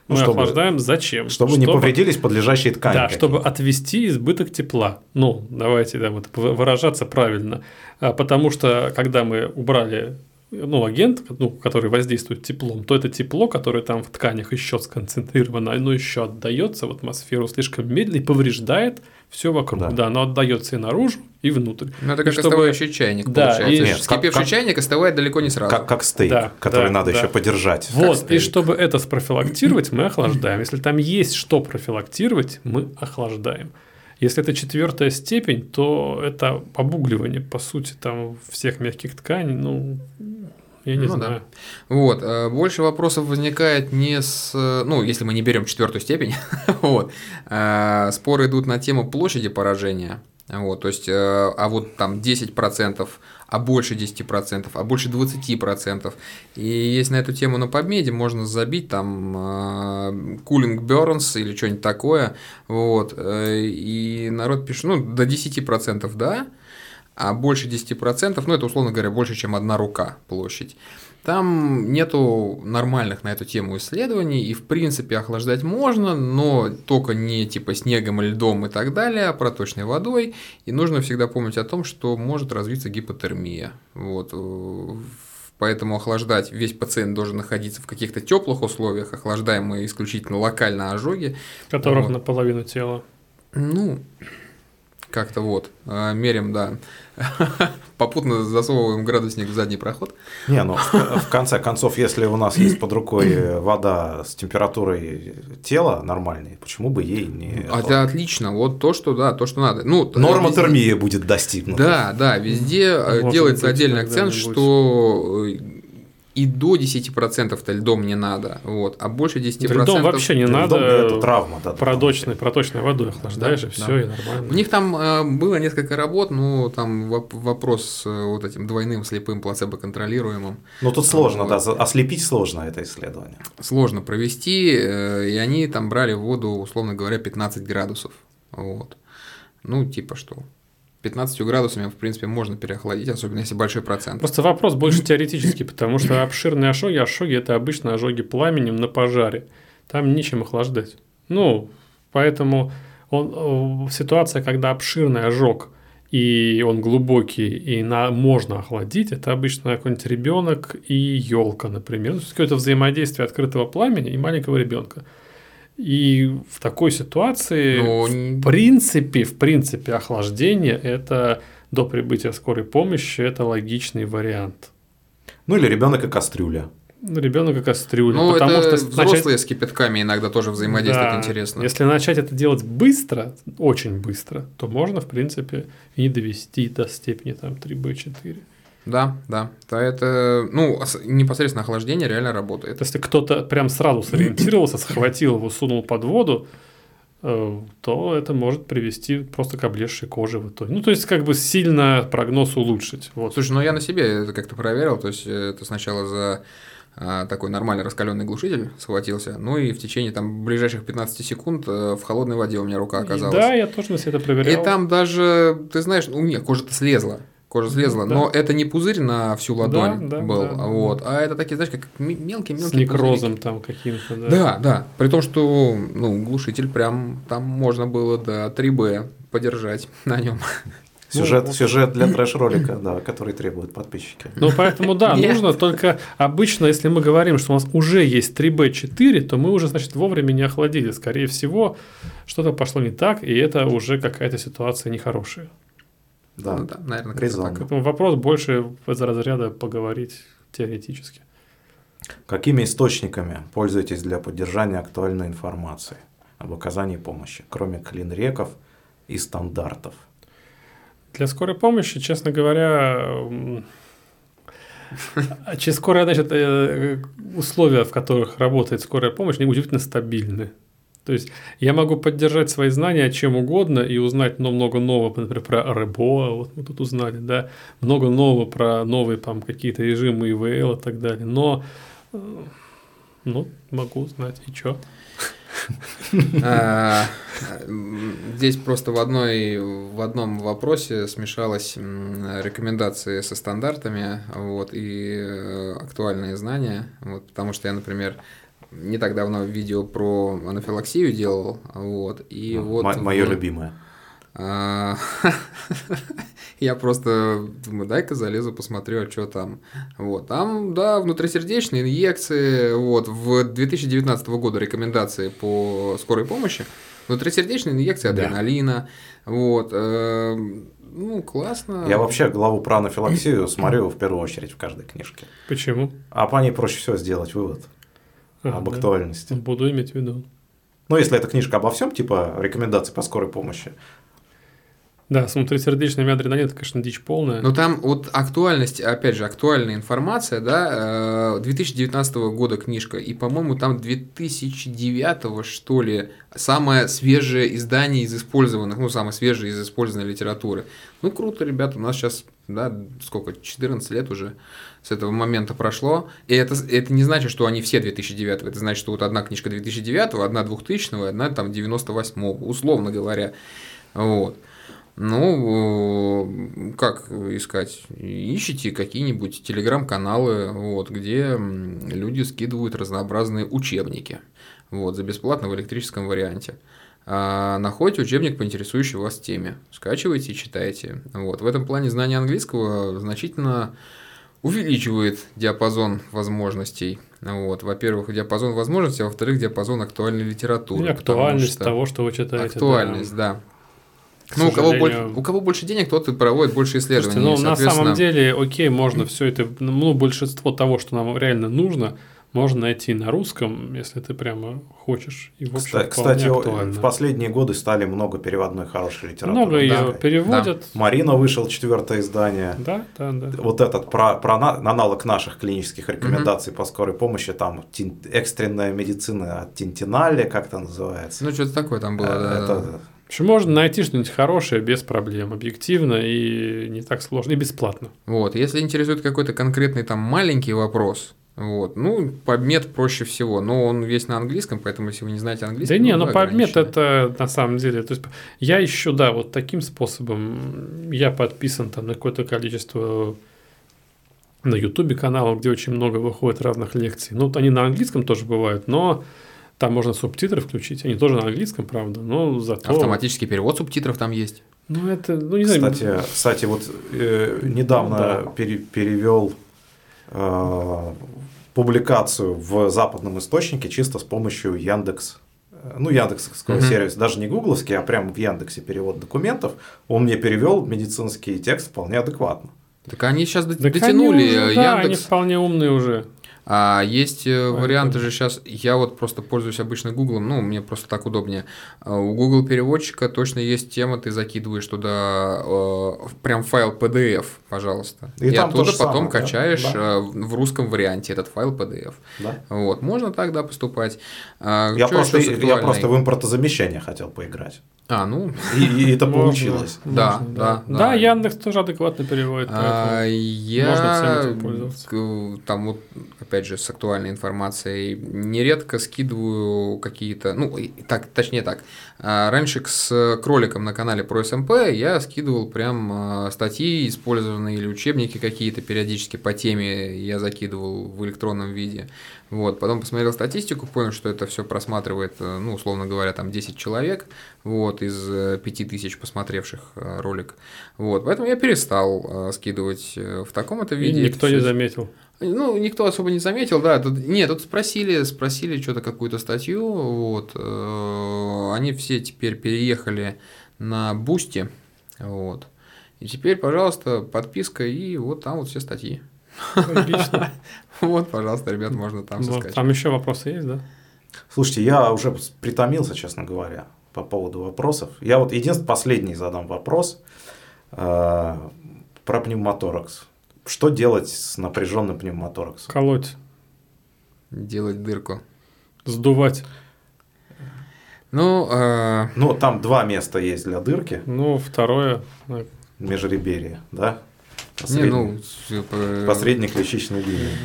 Ну,
мы
чтобы-
охлаждаем зачем?
Чтобы не повредились подлежащие ткани.
Да, чтобы отвести избыток тепла. Ну, давайте да, вот, вы- выражаться правильно. А, Потому что, когда мы убрали ну, агент, ну, который воздействует теплом, то это тепло, которое там в тканях еще сконцентрировано, оно еще отдается в атмосферу слишком медленно и повреждает все вокруг.
Да.
Да. оно отдается и наружу, и внутрь.
Ну, это
И
как
чтобы-
остывающий чайник,
Да,
получается.
и-
Нет,
Вскипевший
как-
чайник остывает далеко не сразу.
Как, как стейк,
Да,
который
да,
надо
да.
еще подержать.
Вот, и чтобы это спрофилактировать, мы охлаждаем. Если там есть что профилактировать, мы охлаждаем. Если это четвертая степень, то это обугливание, по сути, там всех мягких тканей, ну, я не
Ну да.
знаю.
Вот, э, больше вопросов возникает не с, ну, если мы не берем четвертую степень, вот, э, споры идут на тему площади поражения, вот, то есть, э, а вот там 10%, а больше 10%, а больше 20%, и есть на эту тему на Победе, можно забить там Cooling Burns или что-нибудь такое, вот, и народ пишет, ну, до 10%, да, а больше 10%, ну это условно говоря больше, чем одна рука площадь. Там нету нормальных на эту тему исследований, и в принципе охлаждать можно, но только не типа снегом, льдом и так далее, а проточной водой. И нужно всегда помнить о том, что может развиться гипотермия. Вот. э, Поэтому охлаждать весь пациент должен находиться в каких-то теплых условиях, охлаждаемые исключительно локально ожоги.
Которых
Вот.
наполовину тела.
Ну, как-то вот. э, Мерим, да. Попутно засовываем градусник в задний проход.
Не, ну в, в конце концов, если у нас есть под рукой вода с температурой тела нормальной, почему бы ей не...
А Это отлично. Вот то, что да, то, что надо. Ну,
Норма
везде-
термии будет достигнута.
Да, да, везде э,
Может
делается
быть,
отдельный акцент, что э, и до 10% -то льдом не надо, вот, а больше 10%...
Льдом вообще не
Льдом
надо.
это травма, да,
Продочной, проточной водой охлаждаешь,
Да,
и все,
да.
и нормально.
У них там э, было несколько работ, ну, там воп- вопрос с э, вот этим двойным слепым плацебо-контролируемым.
Ну тут сложно,
Вот.
да, ослепить сложно это исследование.
сложно провести, э, и они там брали воду, условно говоря, 15 градусов. Вот. Ну, типа что? 15 градусами, в принципе, можно переохладить, особенно если большой процент.
Просто вопрос больше теоретический, потому что обширные ожоги, ожоги это обычно ожоги пламенем на пожаре. Там нечем охлаждать. Ну, поэтому он, э, ситуация, когда обширный ожог и он глубокий, и на, можно охладить, это обычно какой-нибудь ребенок и елка, например. Ну, какое-то взаимодействие открытого пламени и маленького ребенка. И в такой ситуации,
Ну,
в принципе, в принципе, охлаждение это до прибытия скорой помощи это логичный вариант.
Ну или ребенок и кастрюля.
Ну, ребенок и кастрюля.
Ну,
потому
это
что
взрослые
начать-
с кипятками иногда тоже взаимодействуют
Да,
интересно.
Если начать это делать быстро, очень быстро, то можно, в принципе, и довести до степени там 3B4.
Да, да. То это, ну, ос- непосредственно охлаждение реально работает.
Если кто-то прям сразу сориентировался, схватил его, сунул под воду, э, то это может привести просто к облезшей коже в итоге. Ну, то есть, как бы сильно прогноз улучшить. Вот.
Слушай, ну я на себе это как-то проверил, то есть э, это сначала за а, такой нормальный раскаленный глушитель схватился, ну и в течение там ближайших 15 секунд э, в холодной воде у меня рука
И
оказалась.
Да, я тоже на себе это проверял.
И там даже, ты знаешь, у меня кожа-то слезла. Кожа слезла,
Да.
но это не пузырь на всю ладонь
Да, да,
был,
да, да,
вот, а это такие, знаешь, как мелкие-мелкие
с некрозом там каким-то. Да.
Да, да. При том, что ну, глушитель прям там можно было до 3B подержать на нем.
Сюжет,
Ну,
сюжет для трэш-ролика, да, который требуют подписчики.
Ну, поэтому, да,
Нет.
нужно только обычно, если мы говорим, что у нас уже есть 3B4, то мы уже, значит, вовремя не охладили. Скорее всего, что-то пошло не так, и это уже какая-то ситуация нехорошая.
Да.
Ну да, наверное,
Резонно.
так.
Вопрос больше из разряда поговорить теоретически.
Какими источниками пользуетесь для поддержания актуальной информации об оказании помощи, кроме клинреков и стандартов?
Для скорой помощи, честно говоря, м, а скорая, значит, э, условия, в которых работает скорая помощь, они удивительно стабильны. То есть я могу поддержать свои знания чем угодно и узнать ну, много нового, например, про РБО, вот мы тут узнали, да, много нового про новые там какие-то режимы ИВЛ и так далее. Но э, Ну, могу знать. И чё?
А, Здесь просто в, одной, в одном вопросе смешалась рекомендации со стандартами вот, и э, актуальные знания. Вот, потому что я, например, не так давно видео про анафилаксию делал. Вот, и вот
Мое
в-
любимое.
а, Я просто думаю, дай-ка залезу, посмотрю, а что там. Вот, там, да, внутрисердечные инъекции, вот, в 2019 года рекомендации по скорой помощи, внутрисердечные инъекции
Да.
адреналина, вот, э, ну, классно.
Я вообще главу про анафилаксию смотрю в первую очередь в каждой книжке.
Почему?
А по ней проще всего сделать вывод
А,
об
да.
актуальности.
Буду иметь в виду.
Ну, если эта книжка обо всем, типа рекомендаций по скорой помощи,
Да, с внутрисердечными адреналин, это, конечно, дичь полная.
Но там вот актуальность, опять же, актуальная информация, да, э, 2019 года книжка, и, по-моему, там 2009 что ли, самое свежее издание из использованных, ну, самое свежее из использованной литературы. Ну, круто, ребята, у нас сейчас, да, сколько, 14 лет уже с этого момента прошло, и это, это не значит, что они все 2009, это значит, что вот одна книжка 2009, одна 2000, одна там 98, условно говоря, вот. Ну, как искать? Ищите какие-нибудь телеграм-каналы, вот, где люди скидывают разнообразные учебники вот, за бесплатно в электрическом варианте. А находите учебник по интересующей вас теме, скачивайте и читайте. Вот. В этом плане знание английского значительно увеличивает диапазон возможностей. Вот. Во-первых, диапазон возможностей, а во-вторых, диапазон актуальной литературы.
И
потому
актуальность
что-
того, что вы читаете.
Актуальность, да.
К
Ну, у кого, больше, у кого больше денег, тот и проводит больше исследований.
Слушайте, ну, на
Соответственно,
самом деле, окей, можно все это, ну, большинство того, что нам реально нужно, можно найти на русском, если ты прямо хочешь. И, в общем,
Кста- Кстати,
актуально.
в последние годы стали много переводной хорошей литературы.
Много ее
Да.
переводят.
Марина вышел четвертое издание.
Да, да, да.
Вот этот про, про на- аналог наших клинических рекомендаций по скорой помощи, там тин- экстренная медицина от Тинтинали, как это называется.
Ну, что-то такое там было,
Э,
да.
это-
В общем, можно найти что-нибудь хорошее без проблем, объективно и не так сложно, и бесплатно.
Вот, если интересует какой-то конкретный там маленький вопрос, вот, ну, PubMed проще всего, но он весь на английском, поэтому если вы не знаете английский,
Да не,
ну,
ну PubMed это на самом деле, то есть я ищу, да, вот таким способом, я подписан там на какое-то количество на Ютубе каналов, где очень много выходит разных лекций. Ну, вот они на английском тоже бывают, но там можно субтитры включить, они тоже на английском, правда, но зато...
Автоматический перевод субтитров там есть.
Ну, это, ну, не знаю,
Кстати, кстати, вот э, недавно
Да.
пере- перевел э, публикацию в западном источнике чисто с помощью Яндекс. э, Ну, Яндексовского
Мгм.
сервиса, даже не гугловский, а прямо в Яндексе перевод документов. Он мне перевел медицинский текст вполне адекватно.
Так они сейчас
Так они
дотянули
уже,
э,
да, они вполне умные уже.
А есть э,
Поэтому-
варианты же сейчас, я вот просто пользуюсь обычно Гуглом, ну, мне просто так удобнее. А У Google переводчика точно есть тема, ты закидываешь туда э, прям файл PDF, пожалуйста.
И
И,
там то
оттуда
же
потом
самое, да?
качаешь
Да.
э, в русском варианте этот файл PDF.
Да?
Вот, можно так, да, поступать. А,
Я,
чё
просто, я просто в импортозамещение хотел поиграть.
А, ну,
И, и это
Можно,
получилось.
Да,
можно,
да,
Да,
да.
Яндекс тоже адекватно переводит,
А,
поэтому...
я
можно всем этим пользоваться.
к- там вот опять же с актуальной информацией нередко скидываю какие-то, ну и так, точнее так. а, Раньше с кроликом на канале про СМП я скидывал прям а, статьи использованные или учебники какие-то периодически по теме я закидывал в электронном виде. Вот, потом посмотрел статистику, понял, что это все просматривает, э, ну, условно говоря, там 10 человек, вот, из э, 5000 посмотревших э, ролик. Вот, поэтому я перестал э, скидывать э, в таком это
И
виде.
никто
Это
не заметил.
Ну, никто особо не заметил, да. Тут, нет, тут спросили, спросили что-то, какую-то статью, вот. э, Они все теперь переехали на Boosty, вот. И теперь, пожалуйста, подписка, и вот там вот все статьи.
Логично.
Вот, пожалуйста, ребят, можно там
Вот,
скачать.
Там еще вопросы есть, да?
Слушайте, я уже притомился, честно говоря, по поводу вопросов. Я вот единственный последний задам вопрос э, про пневмоторакс. Что делать с напряженным пневмотораксом?
Колоть,
Делать дырку.
сдувать.
Ну, э,
Ну, там два места есть для дырки,
Ну, второе,
межреберье, да?
не,
Посредник,
ну, типа,
посредник личичной линии.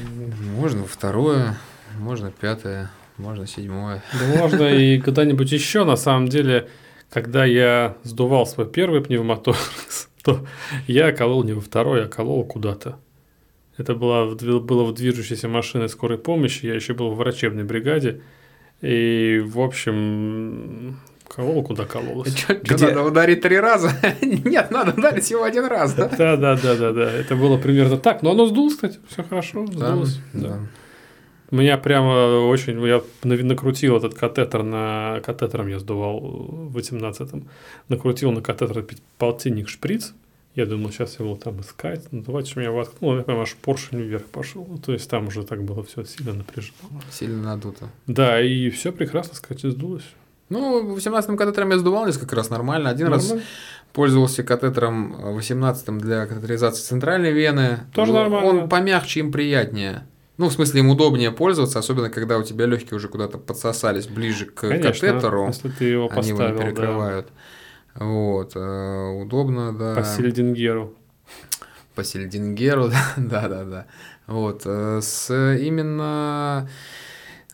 можно второе. Можно пятое, можно седьмое.
Да можно и куда-нибудь еще, на самом деле, когда я сдувал свой первый пневмоторакс, то я колол не во второй, а колол куда-то. Это было, было в движущейся машине скорой помощи, я еще был в врачебной бригаде, и, в общем, колол куда кололось.
Что, Где? надо ударить три раза? Нет, надо ударить всего один раз, да?
Да, да, да, да, да. Это было примерно так. Но оно сдулось, кстати, все хорошо, сдулось. Да, да. Меня прямо очень... Я накрутил этот катетер на... Катетером я сдувал в 18-м. Накрутил на катетер полтинник шприц. Я думал, сейчас его там искать. Ну, давайте же меня воткнул. Я прям аж поршень вверх пошел. Ну, то есть там уже так было все сильно напряжено.
Сильно надуто.
Да, и все прекрасно, сказать, сдулось.
Ну, в 18-м катетером я сдувал несколько раз нормально. Один нормально. раз пользовался катетером 18-м для катетеризации центральной вены.
Тоже
ну,
нормально.
Он помягче, им приятнее. Ну, в смысле, им удобнее пользоваться, особенно когда у тебя легкие уже куда-то подсосались ближе к Конечно, катетеру.
Если ты его поставил,
они его перекрывают. Да. Вот, э, удобно, да.
По сельдингеру.
По сельдингеру, да, да, да. Вот, э, с именно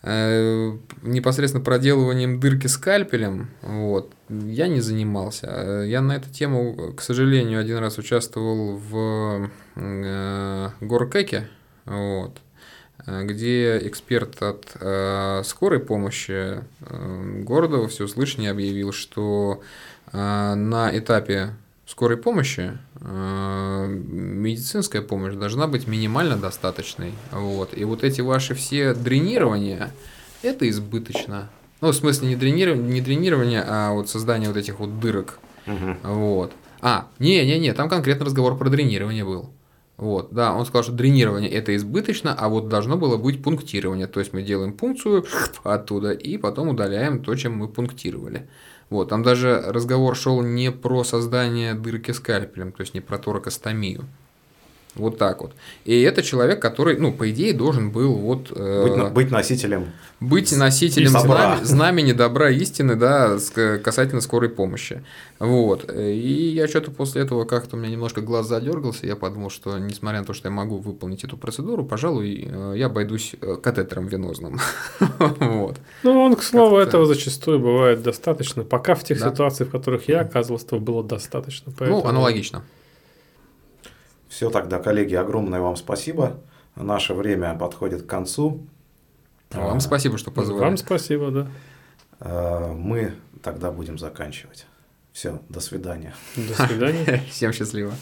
э, непосредственно проделыванием дырки скальпелем, вот, я не занимался. Я на эту тему, к сожалению, один раз участвовал в Горкеке, вот, где эксперт от э, скорой помощи э, города во всеуслышание объявил, что э, на этапе скорой помощи э, медицинская помощь должна быть минимально достаточной. Вот. И вот эти ваши все дренирования, это избыточно. Ну, в смысле не дренирование, не дренирование а вот создание вот этих вот дырок. Угу. Вот. А, не-не-не, там конкретно разговор про дренирование был. Вот, да, он сказал, что дренирование это избыточно, а вот должно было быть пунктирование. То есть мы делаем пункцию оттуда и потом удаляем то, чем мы пунктировали. Вот, там даже разговор шел не про создание дырки скальпелем, то есть не про торакостомию. Вот так вот. И это человек, который, ну, по идее, должен был вот...
Э, быть, быть носителем.
Быть носителем добра. знамени, знамени добра истины, да, касательно скорой помощи. Вот. И я что-то после этого как-то у меня немножко глаз задергался. Я подумал, что несмотря на то, что я могу выполнить эту процедуру, пожалуй, э, я обойдусь э, катетером венозным. вот.
Ну, он, к слову, этого зачастую бывает достаточно. Пока в тех ситуациях, в которых я оказывался, было достаточно.
Ну, аналогично.
Все тогда, коллеги, огромное вам спасибо. Наше время подходит к концу.
Вам спасибо, что позвали.
Вам спасибо, да.
А, мы тогда будем заканчивать. Все, до свидания.
До свидания.
Всем счастливо.